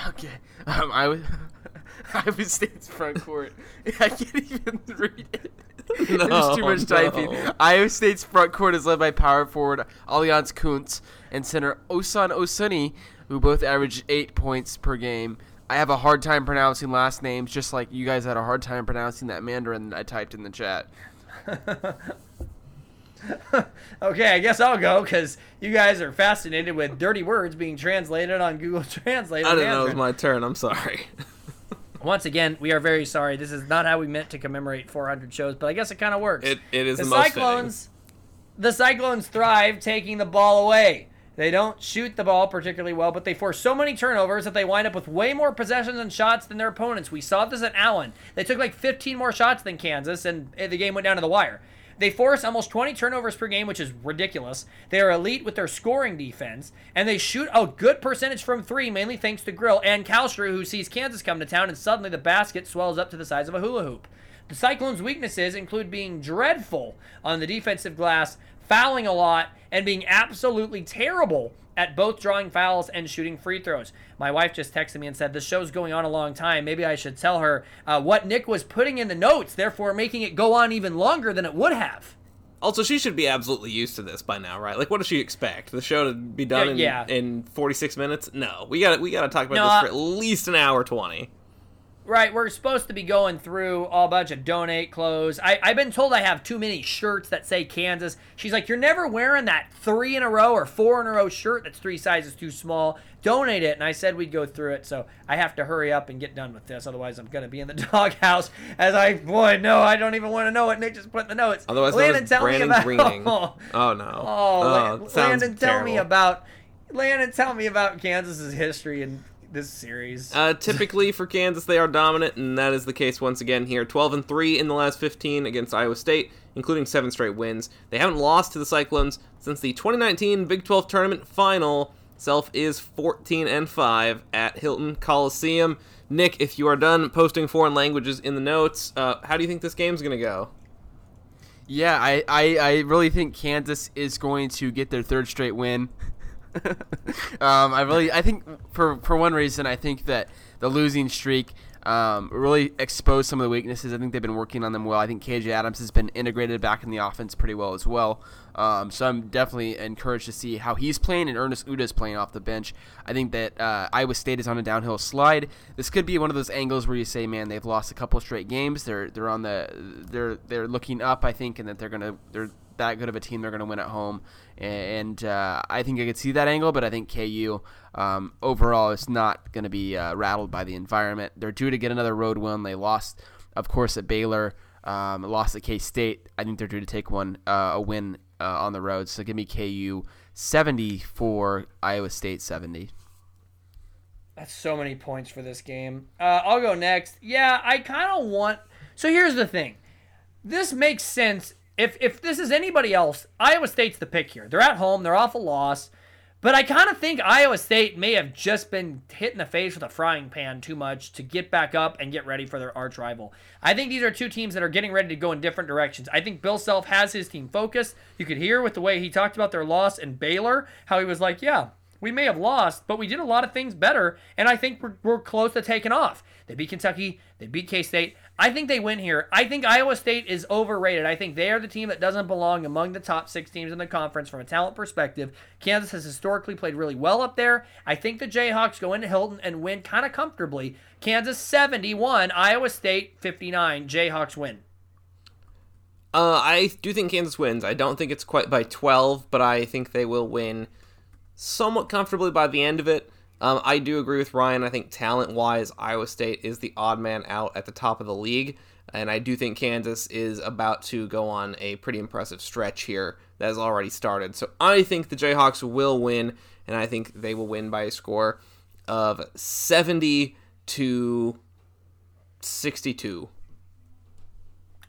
Okay. Um, I was. Iowa State's front court. I can't even read it. There's too much No, typing. no. Iowa State's front court is led by power forward Aljaz Kunc and center Osun Osunniyi, who both average eight points per game. I have a hard time pronouncing last names, just like you guys had a hard time pronouncing that Mandarin that I typed in the chat. Okay, I guess I'll go because you guys are fascinated with dirty words being translated on Google Translate. I didn't know it was my turn. I'm sorry. Once again, we are very sorry. This is not how we meant to commemorate 400 shows, but I guess it kind of works. It, it is the the, most Cyclones, the Cyclones thrive taking the ball away. They don't shoot the ball particularly well, but they force so many turnovers that they wind up with way more possessions and shots than their opponents. We saw this at Allen. They took like 15 more shots than Kansas, and the game went down to the wire. They force almost 20 turnovers per game, which is ridiculous. They are elite with their scoring defense, and they shoot a good percentage from three, mainly thanks to Grill and Kalstra, who sees Kansas come to town, and suddenly the basket swells up to the size of a hula hoop. The Cyclones' weaknesses include being dreadful on the defensive glass, fouling a lot, and being absolutely terrible at both drawing fouls and shooting free throws. My wife just texted me and said, This show's going on a long time. Maybe I should tell her uh, what Nick was putting in the notes, therefore making it go on even longer than it would have. Also, she should be absolutely used to this by now, right? Like, what does she expect? The show to be done in, yeah. in 46 minutes? No, we got to we got to talk about No, this for at least an hour 20. Right, we're supposed to be going through a bunch of donate clothes. I, I've been told I have too many shirts that say Kansas. She's like, You're never wearing that three in a row or four in a row shirt that's three sizes too small. Donate it. And I said we'd go through it, so I have to hurry up and get done with this. Otherwise, I'm going to be in the doghouse. As I, boy, no, I don't even want to know what Nick just put in the notes. Otherwise Landon, tell Brandon me about. Greening. Oh, Oh, no. oh, oh sounds Landon, tell me about. Landon, tell me about Kansas's history in this series. Uh, typically for Kansas, they are dominant, and that is the case once again here. 12 and 3 in the last 15 against Iowa State, including seven straight wins. They haven't lost to the Cyclones since the 2019 Big 12 tournament final. Self is 14 and 5 at Hilton Coliseum. Nick, if you are done posting foreign languages in the notes, uh, how do you think this game's gonna go? Yeah, I, I, I really think Kansas is going to get their third straight win. Um, I really, I think for for one reason, I think that the losing streak um, really exposed some of the weaknesses. I think they've been working on them well. I think KJ Adams has been integrated back in the offense pretty well as well. Um, so I'm definitely encouraged to see how he's playing and Ernest Udeh is playing off the bench. I think that uh, Iowa State is on a downhill slide. This could be one of those angles where you say, man, they've lost a couple straight games. They're they're on the they're they're looking up. I think, and that they're gonna they're that good of a team. They're gonna win at home, and uh, I think I could see that angle. But I think KU um, overall is not gonna be uh, rattled by the environment. They're due to get another road win. They lost, of course, at Baylor. Um, lost at K State. I think they're due to take one uh, a win uh, on the road. So give me KU 74, Iowa State 70. That's so many points for this game. Uh, I'll go next. Yeah, I kind of want. So here's the thing. This makes sense. If if this is anybody else, Iowa State's the pick here. They're at home. They're off a loss. But I kind of think Iowa State may have just been hit in the face with a frying pan too much to get back up and get ready for their arch rival. I think these are two teams that are getting ready to go in different directions. I think Bill Self has his team focused. You could hear with the way he talked about their loss in Baylor, how he was like, yeah, we may have lost, but we did a lot of things better, and I think we're, we're close to taking off. They beat Kentucky, they beat K State. I think they win here. I think Iowa State is overrated. I think they are the team that doesn't belong among the top six teams in the conference from a talent perspective. Kansas has historically played really well up there. I think the Jayhawks go into Hilton and win kind of comfortably. Kansas 71, Iowa State 59. Jayhawks win. Uh, I do think Kansas wins. I don't think it's quite by 12, but I think they will win somewhat comfortably by the end of it. Um, I do agree with Ryan. I think talent wise, Iowa State is the odd man out at the top of the league. And I do think Kansas is about to go on a pretty impressive stretch here that has already started. So I think the Jayhawks will win, and I think they will win by a score of 70 to 62.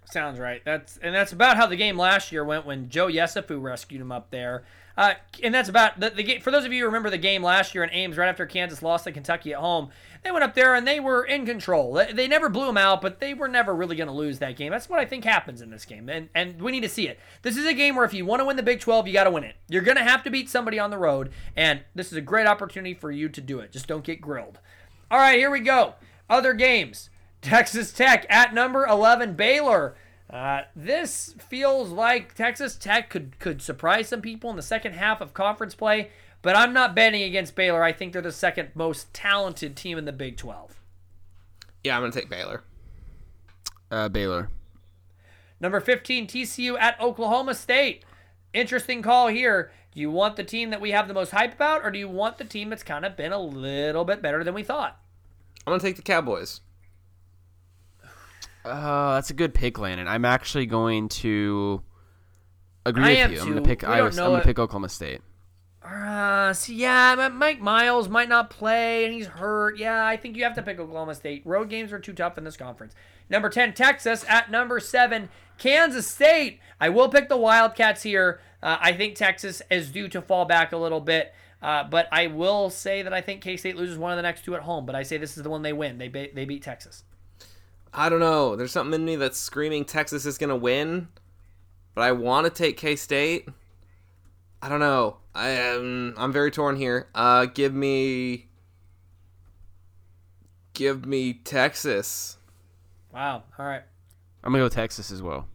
Sounds right. That's and that's about how the game last year went when Joe Yesufu rescued him up there. Uh, and that's about the, the game. For those of you who remember the game last year in Ames, right after Kansas lost to Kentucky at home, they went up there and they were in control. They, they never blew them out, but they were never really going to lose that game. That's what I think happens in this game, and and we need to see it. This is a game where if you want to win the Big 12, you got to win it. You're going to have to beat somebody on the road, and this is a great opportunity for you to do it. Just don't get grilled. All right, here we go. Other games. Texas Tech at number 11 Baylor. Uh, this feels like Texas Tech could could surprise some people in the second half of conference play, but I'm not betting against Baylor. I think they're the second most talented team in the Big 12. Yeah, I'm going to take Baylor. Uh, Baylor. Number 15 TCU at Oklahoma State. Interesting call here. Do you want the team that we have the most hype about, or do you want the team that's kind of been a little bit better than we thought? I'm going to take the Cowboys. Uh, that's a good pick, Landon. I'm actually going to agree I with you. I'm going to pick We Iowa. I'm know going it. to pick Oklahoma State. Uh, see, yeah, Mike Miles might not play and he's hurt. Yeah, I think you have to pick Oklahoma State. Road games are too tough in this conference. Number 10, Texas. At number 7, Kansas State. I will pick the Wildcats here. Uh, I think Texas is due to fall back a little bit. Uh, but I will say that I think K State loses one of the next two at home. But I say this is the one they win. They, be- they beat Texas. I don't know. There's something in me that's screaming Texas is going to win, but I want to take K State. I don't know. I am. I'm very torn here. Uh, give me. Give me Texas. Wow. All right. I'm going to go Texas as well.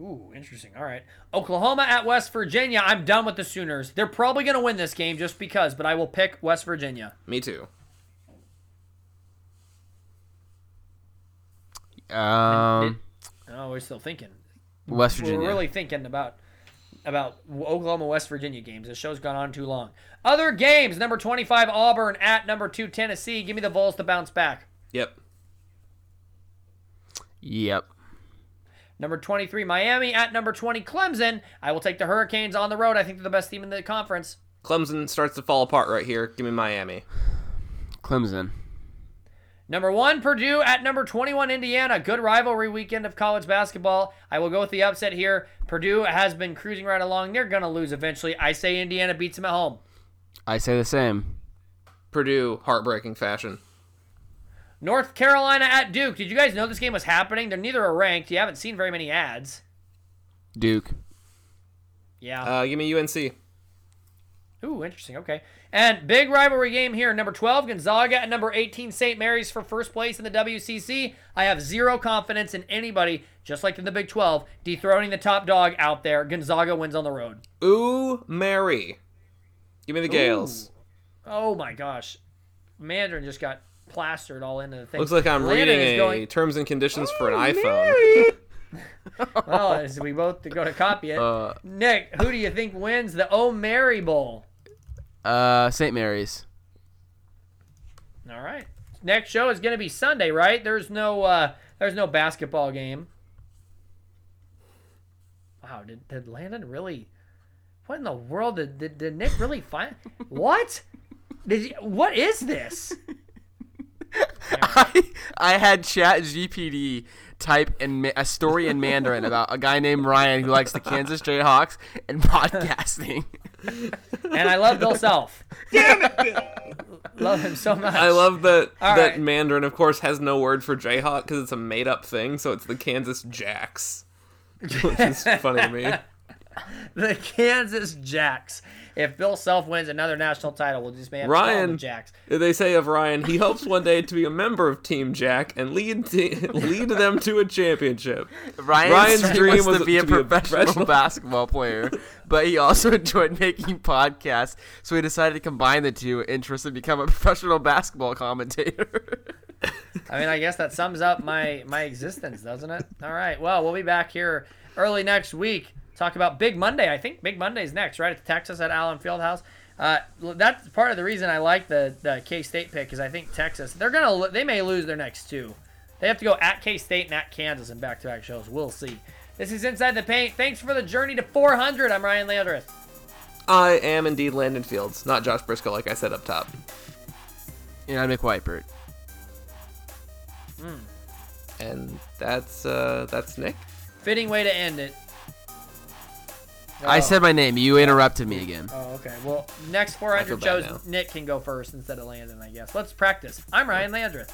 Ooh, interesting. All right. Oklahoma at West Virginia. I'm done with the Sooners. They're probably going to win this game just because, but I will pick West Virginia. Me too. Um, Oh, we're still thinking. West Virginia. We're really thinking about about Oklahoma West Virginia games. The show's gone on too long. Other games: number twenty-five Auburn at number two Tennessee. Give me the Vols to bounce back. Yep. Yep. Number twenty-three Miami at number twenty Clemson. I will take the Hurricanes on the road. I think they're the best team in the conference. Clemson starts to fall apart right here. Give me Miami. Clemson. Number one, Purdue at number 21, Indiana. Good rivalry weekend of college basketball. I will go with the upset here. Purdue has been cruising right along. They're going to lose eventually. I say Indiana beats them at home. I say the same. Purdue, heartbreaking fashion. North Carolina at Duke. Did you guys know this game was happening? They're neither are ranked. You haven't seen very many ads. Duke. Yeah. Uh, give me UNC. Ooh, interesting. Okay. And big rivalry game here. Number 12, Gonzaga, and number 18, St. Mary's for first place in the WCC. I have zero confidence in anybody, just like in the Big 12, dethroning the top dog out there. Gonzaga wins on the road. Ooh, Mary. Give me the Gales. Oh my gosh. Mandarin just got plastered all into the thing. Looks like I'm Landon reading a going- terms and conditions for an iPhone. Well, as we both go to copy it. Uh, Nick, who do you think wins the Oh Mary Bowl? Uh, St. Mary's. All right. Next show is going to be Sunday, right? There's no uh there's no basketball game. Wow, did, did Landon really What in the world did, did, did Nick really find What? Did you, what is this? I, I had ChatGPT type in a story in Mandarin about a guy named Ryan who likes the Kansas Jayhawks and podcasting. And I love Bill Self. Damn it, Bill! Love him so much. I love that All that right. Mandarin, of course, has no word for Jayhawk because it's a made up thing. So it's the Kansas Jacks, which is funny to me. the Kansas Jacks. If Bill Self wins another national title, we'll just make Ryan, Jacks. they say of Ryan, he hopes one day to be a member of Team Jack and lead te- lead them to a championship. Ryan's, Ryan's dream, dream was, was to be a to be a professional professional- basketball player, but he also enjoyed making podcasts, so he decided to combine the two interests and become a professional basketball commentator. I mean, I guess that sums up my my existence, doesn't it? All right. Well, we'll be back here early next week. Talk about Big Monday. I think Big Monday's next, right? It's Texas at Allen Fieldhouse. Uh, that's part of the reason I like the, the K State pick is I think Texas they're gonna they may lose their next two. They have to go at K State and at Kansas in back to back shows. We'll see. This is Inside the Paint. Thanks for the journey to 400. I'm Ryan Landreth. I am indeed Landon Fields, not Josh Briscoe, like I said up top. and I'm Nick Whitebird. And that's uh, that's Nick. Fitting way to end it. I Oh. said my name. You interrupted me again. Oh, okay. Well, next 400 feel shows. Nick can go first instead of Landon, I guess. Let's practice. I'm Ryan Landreth.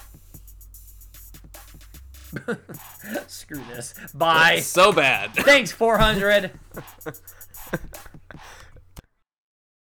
Screw this. Bye. So bad. Thanks, 400.